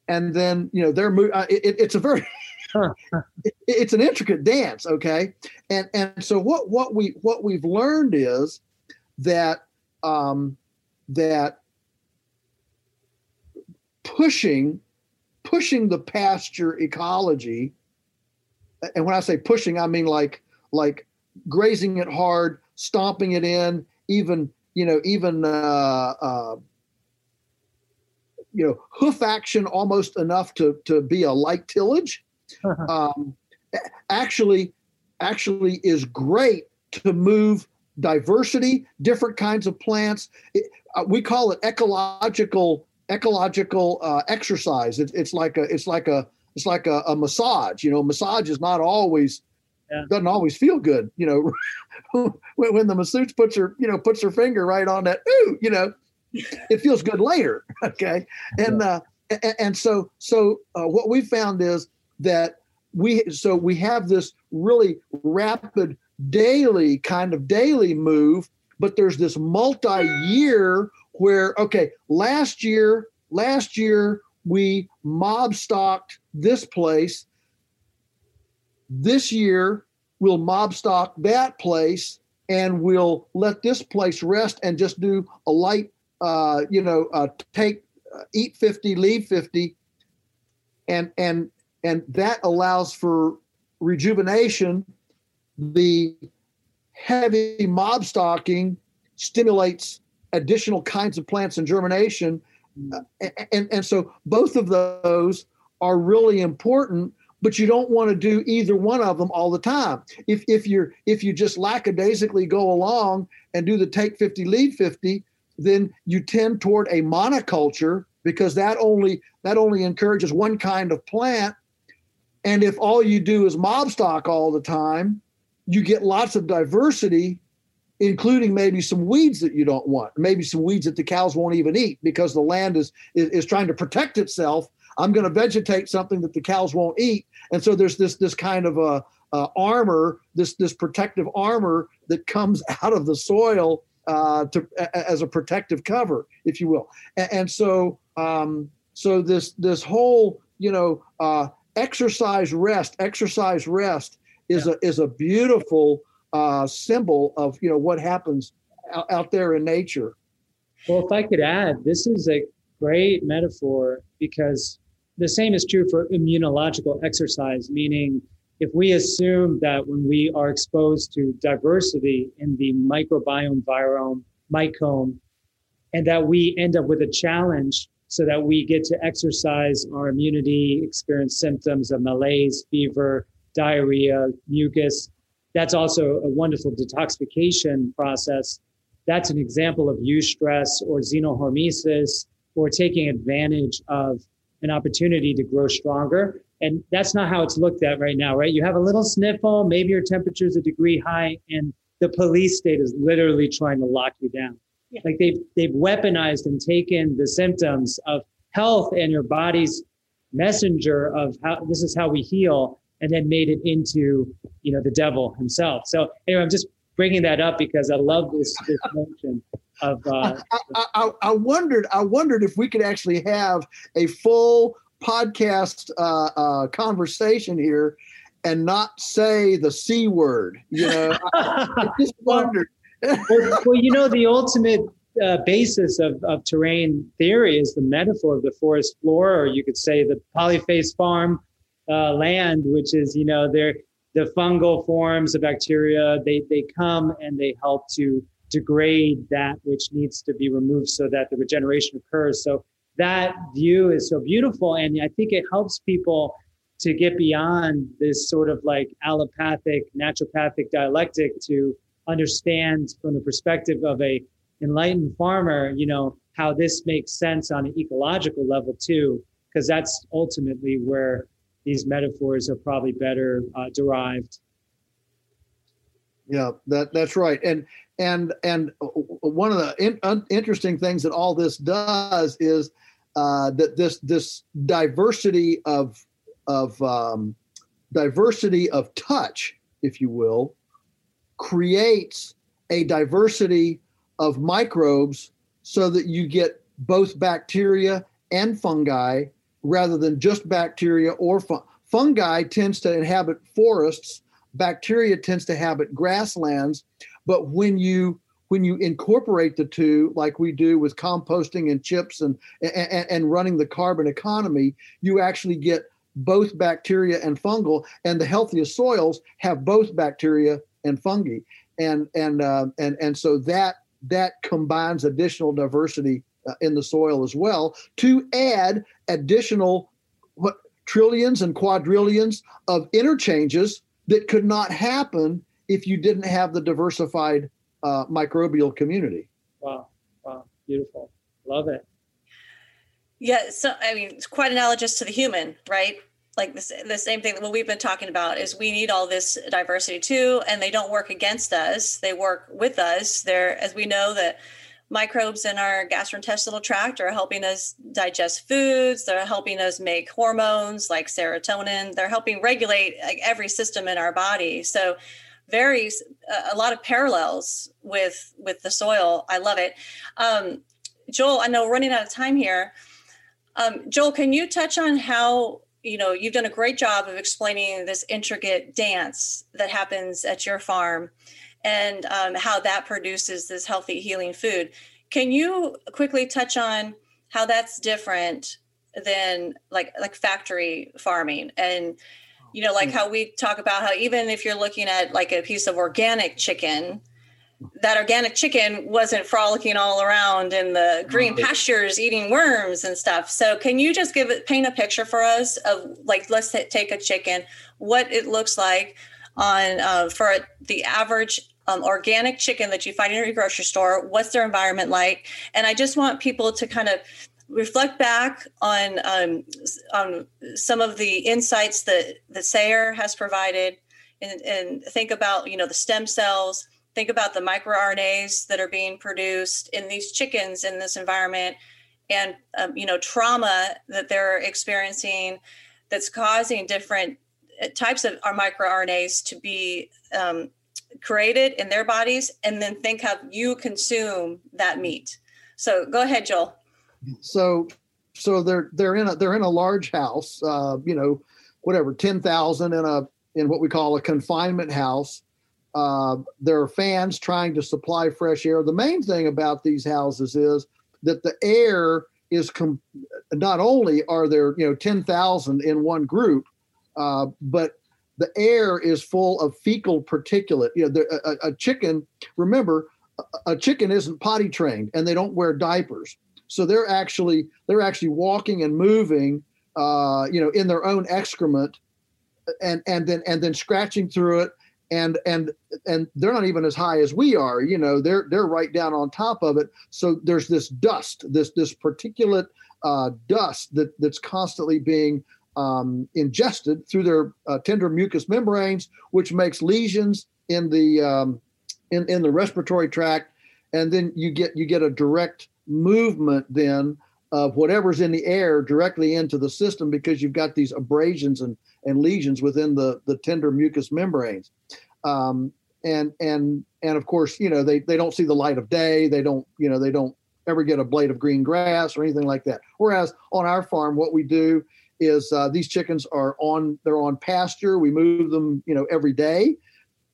and then you know they're uh, it, it's a very [laughs] it's an intricate dance, okay? And and so what what we what we've learned is that um, that pushing pushing the pasture ecology, and when I say pushing, I mean like like grazing it hard, stomping it in, even you know even uh, uh, you know hoof action almost enough to to be a light tillage um, actually actually is great to move diversity, different kinds of plants. It, uh, we call it ecological ecological uh, exercise. It, it's like a it's like a it's like a, a massage. You know, massage is not always yeah. doesn't always feel good. You know, [laughs] when, when, the masseuse puts her you know puts her finger right on that ooh, you know, it feels good later. [laughs] Okay, and yeah. uh, and, and so so uh, what we found is that we so we have this really rapid daily kind of daily move but there's this multi-year where okay last year last year we mob stocked this place this year we'll mob stock that place and we'll let this place rest and just do a light uh, you know uh, take uh, eat 50 leave 50 and and and that allows for rejuvenation. The heavy mob stocking stimulates additional kinds of plants and germination. Uh, and, and so both of those are really important, but you don't want to do either one of them all the time. If, if you're if you just lackadaisically go along and do the take 50 lead 50 then you tend toward a monoculture because that only that only encourages one kind of plant. And if all you do is mob stock all the time, you get lots of diversity, including maybe some weeds that you don't want, maybe some weeds that the cows won't even eat because the land is is, is trying to protect itself. I'm going to vegetate something that the cows won't eat, and so there's this this kind of a, a armor, this this protective armor that comes [laughs] out of the soil uh, to as a protective cover, if you will. And, and so um, so this this whole you know uh, exercise rest, exercise rest is yeah. a is a beautiful uh, symbol of you know what happens out, out there in nature. Well, if I could add, this is a great metaphor because the same is true for immunological exercise, meaning if we assume that when we are exposed to diversity in the microbiome, virome, mycome, and that we end up with a challenge so that we get to exercise our immunity, experience symptoms of malaise, fever, diarrhea, mucus. That's also a wonderful detoxification process. That's an example of eustress or xenohormesis or taking advantage of an opportunity to grow stronger. And that's not how it's looked at right now, right? You have a little sniffle, maybe your temperature is a degree high, and the police state is literally trying to lock you down. Yeah. Like they've they've weaponized and taken the symptoms of health and your body's messenger of how this is how we heal and then made it into you know the devil himself so anyway i'm just bringing that up because i love this, this [laughs] notion of uh, I, I, I, wondered i wondered if we could actually have a full podcast uh, uh, conversation here and not say the c word you know [laughs] I, I just wondered well, well, you know the ultimate uh, basis of, of terrain theory is the metaphor of the forest floor, or you could say the Polyface farm uh, land, which is, you know, they're the fungal forms of bacteria. They, they come and they help to degrade that which needs to be removed so that the regeneration occurs. So that view is so beautiful. And I think it helps people to get beyond this sort of like allopathic, naturopathic dialectic to understand from the perspective of a enlightened farmer, you know, how this makes sense on an ecological level too, because that's ultimately where these metaphors are probably better uh, derived. Yeah, that that's right. And and and one of the in, un, interesting things that all this does is uh, that this this diversity of of um, diversity of touch, if you will, creates a diversity of microbes so that you get both bacteria and fungi rather than just bacteria or fun- fungi tends to inhabit forests bacteria tends to inhabit grasslands but when you when you incorporate the two like we do with composting and chips and and, and running the carbon economy you actually get both bacteria and fungal and the healthiest soils have both bacteria and fungi. And and uh, and and so that that combines additional diversity uh, in the soil as well to add additional what trillions and quadrillions of interchanges that could not happen if you didn't have the diversified uh, microbial community. Wow, wow, beautiful, love it. Yeah, so I mean, it's quite analogous to the human, right? like this, the same thing that what we've been talking about is we need all this diversity too and they don't work against us. They work with us. They're as we know that microbes in our gastrointestinal tract are helping us digest foods. They're helping us make hormones like serotonin. They're helping regulate like every system in our body. So very a lot of parallels with with the soil. I love it. Um, joel i know we're running out of time here. Um, joel can you touch on how you know you've done a great job of explaining this intricate dance that happens at your farm and um, how that produces this healthy healing food? Can you quickly touch on how that's different than like like factory farming and you know like hmm. how we talk about how even if you're looking at like a piece of organic chicken that organic chicken wasn't frolicking all around in the green pastures eating worms and stuff. So can you just give it paint a picture for us of like let's take a chicken, what it looks like on uh, for the average um, organic chicken that you find in your grocery store? What's their environment like? And I just want people to kind of reflect back on um, on some of the insights that that Sayer has provided, and, and think about you know the stem cells. Think about the microRNAs that are being produced in these chickens in this environment, and um, you know trauma that they're experiencing that's causing different uh, types of our microRNAs to be um, created in their bodies, and then think how you consume that meat. So go ahead, Joel. So, so they're they're in a they're in a large house, uh, you know, whatever ten thousand in a in what we call a confinement house. Uh, there are fans trying to supply fresh air. The main thing about these houses is that the air is com- not only are there you know ten thousand in one group, uh, but the air is full of fecal particulate. You know, a, a, chicken. Remember, a chicken isn't potty trained, and they don't wear diapers. So they're actually they're actually walking and moving, uh, you know, in their own excrement, and and then and then scratching through it. And and and they're not even as high as we are. You know, they're they're right down on top of it. So there's this dust, this this particulate uh, dust that that's constantly being um, ingested through their uh, tender mucous membranes, which makes lesions in the um, in in the respiratory tract, and then you get you get a direct movement then of whatever's in the air directly into the system because you've got these abrasions and, and lesions within the the tender mucous membranes. Um, and and and of course, you know they they don't see the light of day. They don't you know they don't ever get a blade of green grass or anything like that. Whereas on our farm, what we do is uh, these chickens are on they're on pasture. We move them, you know, every day,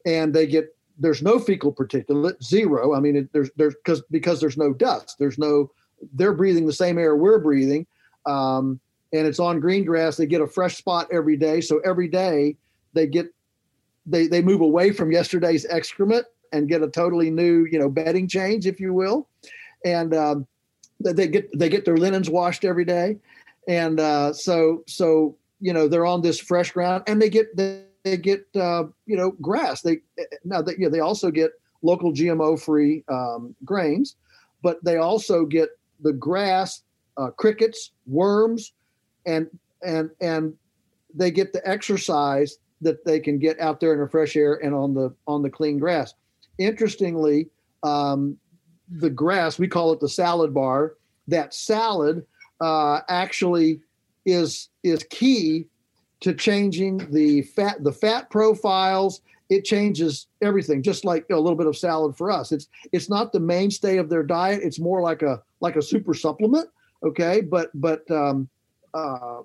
and they get there's no fecal particulate, zero. I mean, it, there's there's because because there's no dust. There's no they're breathing the same air we're breathing, um, and it's on green grass. They get a fresh spot every day, so every day they get they they move away from yesterday's excrement and get a totally new you know bedding change, if you will, and um, they get they get their linens washed every day and uh, so so you know they're on this fresh ground, and they get they, they get uh, you know grass. They now they, you know, they also get local GMO free um, grains, but they also get the grass, uh, crickets, worms, and and and they get the exercise that they can get out there in the fresh air and on the on the clean grass. Interestingly, um, the grass we call it the salad bar. That salad uh, actually is is key to changing the fat the fat profiles it changes everything just like you know, a little bit of salad for us. It's it's not the mainstay of their diet. It's more like a like a super supplement okay? But but um uh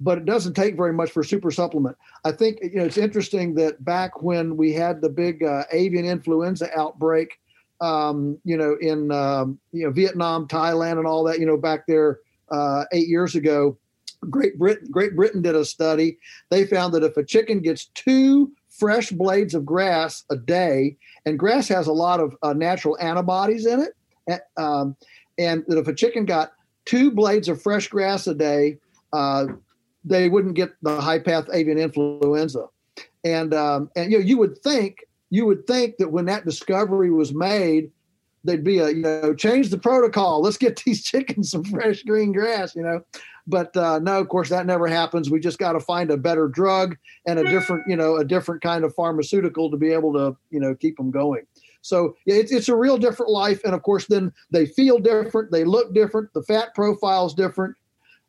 but it doesn't take very much for super supplement. I think you know it's interesting that back when we had the big uh, avian influenza outbreak um you know in um, you know vietnam thailand and all that you know back there uh, eight years ago, Great Britain, Great Britain did a study. They found that if a chicken gets two fresh blades of grass a day, and grass has a lot of uh, natural antibodies in it, um, and that if a chicken got two blades of fresh grass a day, uh, they wouldn't get the high path avian influenza. And um, and you know you would think you would think that when that discovery was made, there'd be a you know change the protocol let's get [laughs] these chickens some fresh green grass you know but uh, no of course that never happens. We just got to find a better drug and a different you know a different kind of pharmaceutical to be able to you know keep them going. So it's, it's a real different life. And of course then they feel different. They look different. The fat profile is different.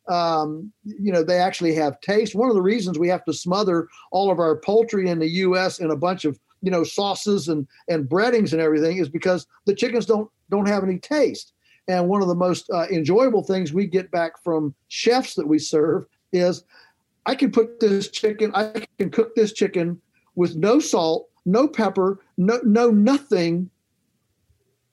Um, you know they actually have taste. One of the reasons we have to smother all of our poultry in the us in a bunch of you know sauces and and breadings and everything is because the chickens don't don't have any taste and one of the most uh, enjoyable things we get back from chefs that we serve is i can put this chicken i can cook this chicken with no salt no pepper no no nothing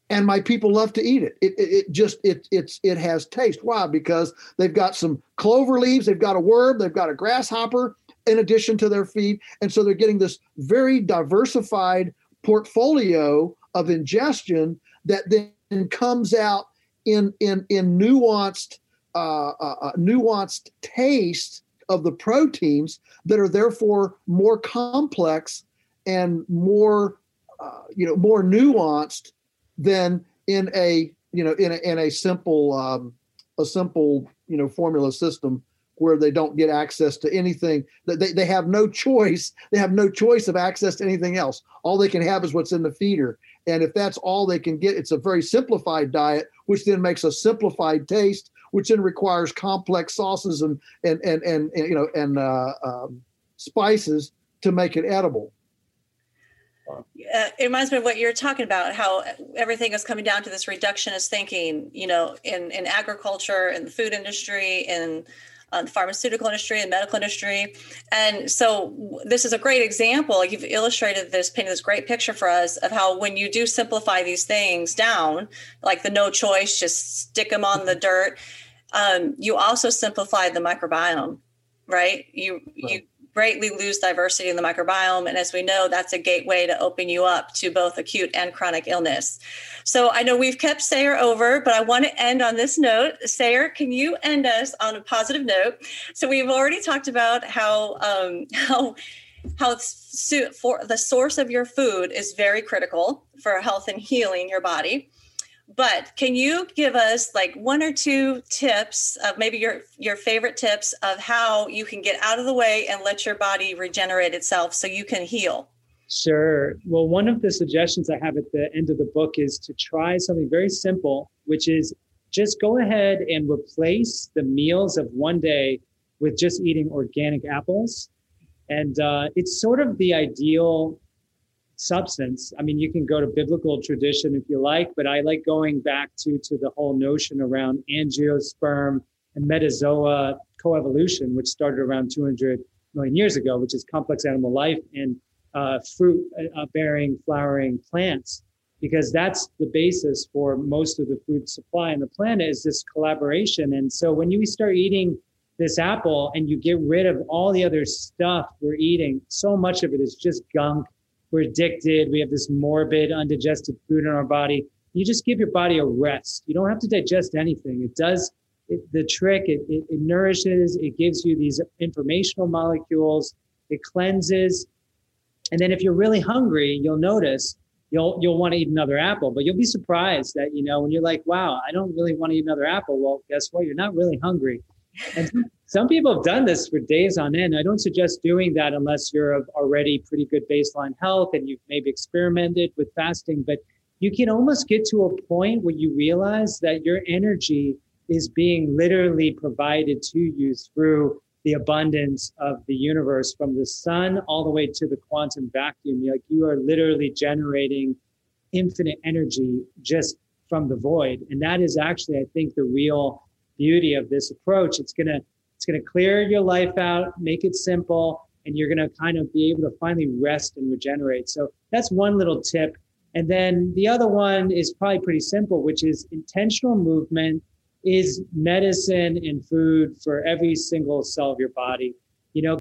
and my people love to eat it. It, it, it just it it's it has taste. Why? Because they've got some clover leaves, they've got a worm, they've got a grasshopper, in addition to their feed. And so they're getting this very diversified portfolio of ingestion that then comes out in in in nuanced uh, uh, uh, nuanced taste of the proteins that are therefore more complex and more uh, you know more nuanced than in a you know in a, in a simple um, a simple you know formula system where they don't get access to anything. That they, they have no choice. They have no choice of access to anything else. All they can have is what's in the feeder and if that's all they can get it's a very simplified diet which then makes a simplified taste which then requires complex sauces and and and and, and you know and uh, um, spices to make it edible. Uh, it reminds me of what you're talking about how everything is coming down to this reductionist thinking you know in in agriculture in the food industry in uh, the pharmaceutical industry and medical industry. And so this is a great example. You've illustrated this, painted this great picture for us of how when you do simplify these things down, like the no choice, just stick them on the dirt. Um, you also simplify the microbiome, right? You right. you greatly lose diversity in the microbiome. And as we know, that's a gateway to open you up to both acute and chronic illness. So I know we've kept Sayer over, but I want to end on this note. Sayer, can you end us on a positive note? So we've already talked about how um, [laughs] how how for the source of your food is very critical for health and healing your body but can you give us like one or two tips of maybe your your favorite tips of how you can get out of the way and let your body regenerate itself so you can heal? Sure. Well one of the suggestions i have at the end of the book is to try something very simple which is just go ahead and replace the meals of one day with just eating organic apples. And uh, it's sort of the ideal substance. I mean, you can go to biblical tradition if you like, but I like going back to to the whole notion around angiosperm and metazoa coevolution, which started around 200 million years ago, which is complex animal life and uh, fruit uh, bearing, flowering plants, because that's the basis for most of the food supply on the planet is this collaboration. And so when you start eating this apple and you get rid of all the other stuff we're eating, so much of it is just gunk we're addicted. We have this morbid, undigested food in our body. You just give your body a rest. You don't have to digest anything. It does it, the trick. It, it, it nourishes. It gives you these informational molecules. It cleanses. And then if you're really hungry, you'll notice you'll you'll want to eat another apple. But you'll be surprised that you know when you're like, wow, I don't really want to eat another apple. Well, guess what? You're not really hungry. And some people have done this for days on end. I don't suggest doing that unless you're of already pretty good baseline health and you've maybe experimented with fasting. But you can almost get to a point where you realize that your energy is being literally provided to you through the abundance of the universe from the sun all the way to the quantum vacuum. Like you are literally generating infinite energy just from the void. And that is actually, I think, the real beauty of this approach. It's going to it's going to clear your life out, make it simple, and you're going to kind of be able to finally rest and regenerate. So that's one little tip. And then the other one is probably pretty simple, which is intentional movement is medicine and food for every single cell of your body. You know,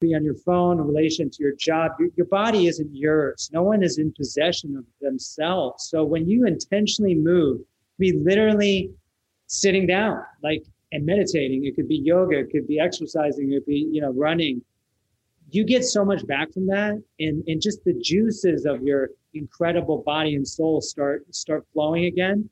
be on your phone in relation to your job. Your, your, body isn't yours. No one is in possession of themselves. So when you intentionally move, be literally sitting down, like and meditating. It could be yoga, it could be exercising, it could be, you know, running. You get so much back from that and, and just the juices of your incredible body and soul start start flowing again.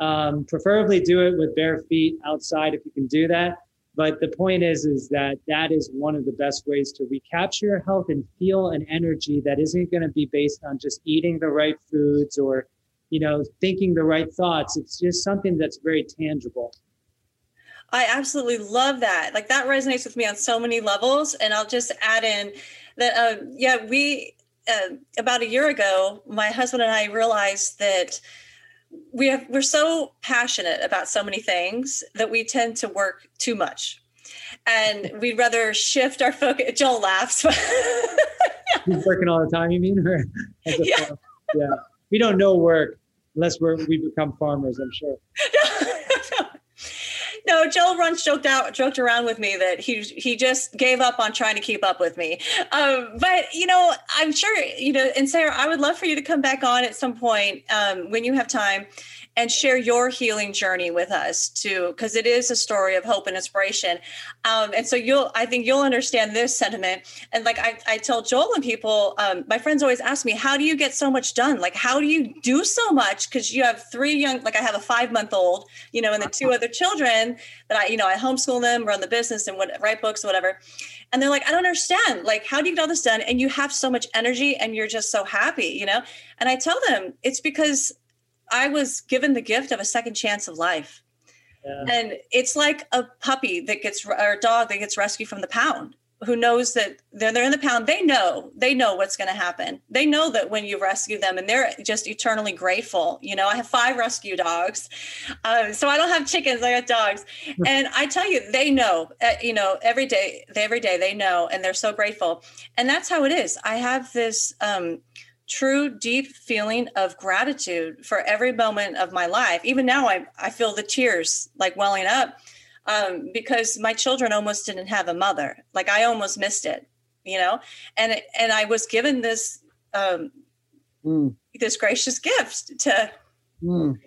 Um, preferably do it with bare feet outside if you can do that but the point is, is that that is one of the best ways to recapture your health and feel an energy that isn't going to be based on just eating the right foods or, you know, thinking the right thoughts. It's just something that's very tangible. I absolutely love that. Like that resonates with me on so many levels. And I'll just add in that, uh, yeah, we, uh, about a year ago, my husband and I realized that we have we're so passionate about so many things that we tend to work too much and [laughs] we'd rather shift our focus joel laughs he's working all the time you mean [laughs] yeah. yeah we don't know work unless we're we become farmers i'm sure [laughs] no, Joel once joked out, joked around with me that he he just gave up on trying to keep up with me. Um, but you know, I'm sure you know. And Sayer, I would love for you to come back on at some point um, when you have time and share your healing journey with us too, because it is a story of hope and inspiration. Um, and so you'll, I think you'll understand this sentiment. And like I, I tell Joel and people, um, my friends always ask me, how do you get so much done? Like, how do you do so much? Because you have three young, like I have a five month old, you know, and the two other children that I, you know, I homeschool them, run the business, and what, write books, whatever. And they're like, I don't understand. Like, how do you get all this done? And you have so much energy, and you're just so happy, you know. And I tell them it's because I was given the gift of a second chance of life. Yeah. And it's like a puppy that gets or a dog that gets rescued from the pound who knows that they're, they're in the pound. They know they know what's going to happen. They know that when you rescue them and they're just eternally grateful you know? I have five rescue dogs. Um, so i don't have chickens i got dogs. [laughs] And i tell you they know uh, you know every day every day they know and they're so grateful. And that's how it is. I have this um, true deep feeling of gratitude for every moment of my life even now i, I feel the tears like welling up um, because my children almost didn't have a mother like i almost missed it you know and and i was given this um, mm. this gracious gift to mm.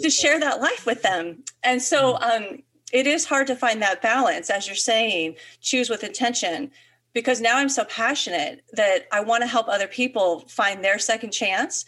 to share that life with them and so mm. um, it is hard to find that balance as you're saying choose with intention because now I'm so passionate that I want to help other people find their second chance.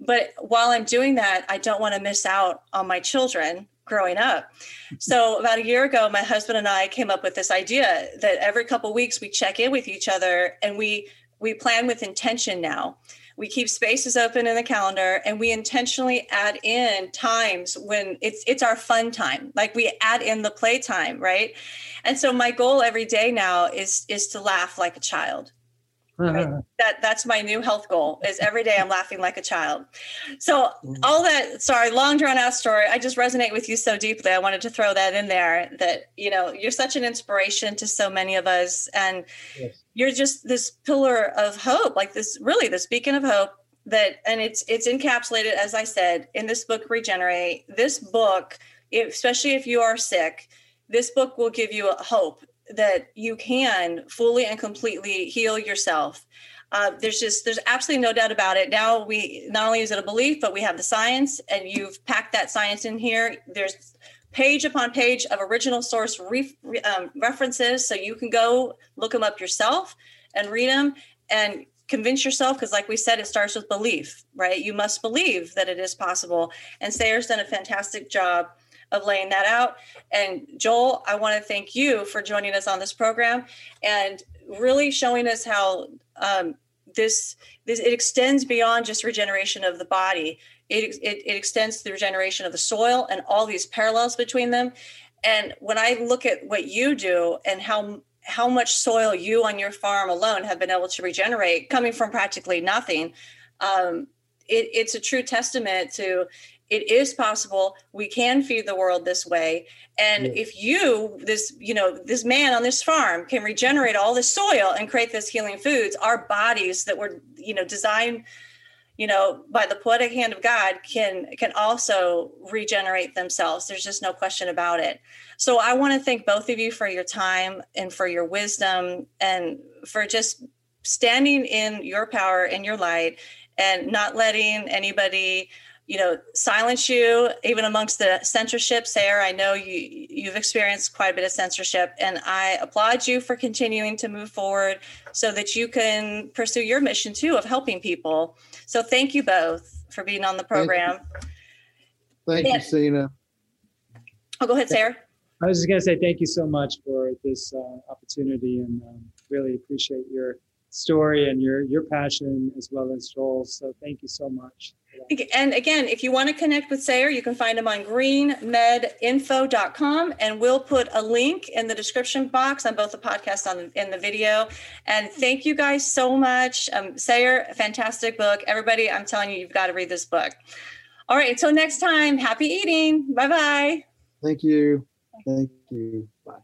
But while I'm doing that, I don't want to miss out on my children growing up. So about a year ago, my husband and I came up with this idea that every couple weeks we check in with each other and we we plan with intention now we keep spaces open in the calendar and we intentionally add in times when it's it's our fun time. Like we add in the playtime right? And so my goal every day now is is to laugh like a child Right? that that's my new health goal is every day i'm laughing like a child so mm. all that sorry long drawn out story i just resonate with you so deeply i wanted to throw that in there that you know you're such an inspiration to so many of us and yes. you're just this pillar of hope like this really this beacon of hope that and it's it's encapsulated as i said in this book regenerate this book especially if you are sick this book will give you a hope that you can fully and completely heal yourself. Uh, there's just there's absolutely no doubt about it. Now we not only is it a belief, but we have the science, and you've packed that science in here. There's page upon page of original source re, um, references, so you can go look them up yourself and read them and convince yourself because like we said it starts with belief right you must believe that it is possible and sayer's done a fantastic job of laying that out. And Joel, I want to thank you for joining us on this program and really showing us how um, this this it extends beyond just regeneration of the body. It, it, it extends to the regeneration of the soil and all these parallels between them. And when I look at what you do and how how much soil you on your farm alone have been able to regenerate, coming from practically nothing, um, it, it's a true testament to it is possible. We can feed the world this way. And yeah. if you this you know this man on this farm can regenerate all the soil and create this healing foods our bodies that were you know designed you know by the poetic hand of god can can also regenerate themselves. There's just no question about it. So i want to thank both of you for your time and for your wisdom and for just standing in your power and your light and not letting anybody you know silence you even amongst the censorship. Sayer i know you you've experienced quite a bit of censorship and i applaud you for continuing to move forward so that you can pursue your mission too of helping people. So thank you both for being on the program thank you, thank you Sina oh go ahead sayer. I was just going to say thank you so much for this uh, opportunity and um, really appreciate your story and your your passion as well as Joel. So thank you so much. And again, if you want to connect with Sayer, you can find him on greenmedinfo.com and we'll put a link in the description box on both the podcast and in the video. And thank you guys so much. Um, Sayer, fantastic book. Everybody, I'm telling you, you've got to read this book. All right, until next time, happy eating. Bye bye. Thank you. Thank you. Bye.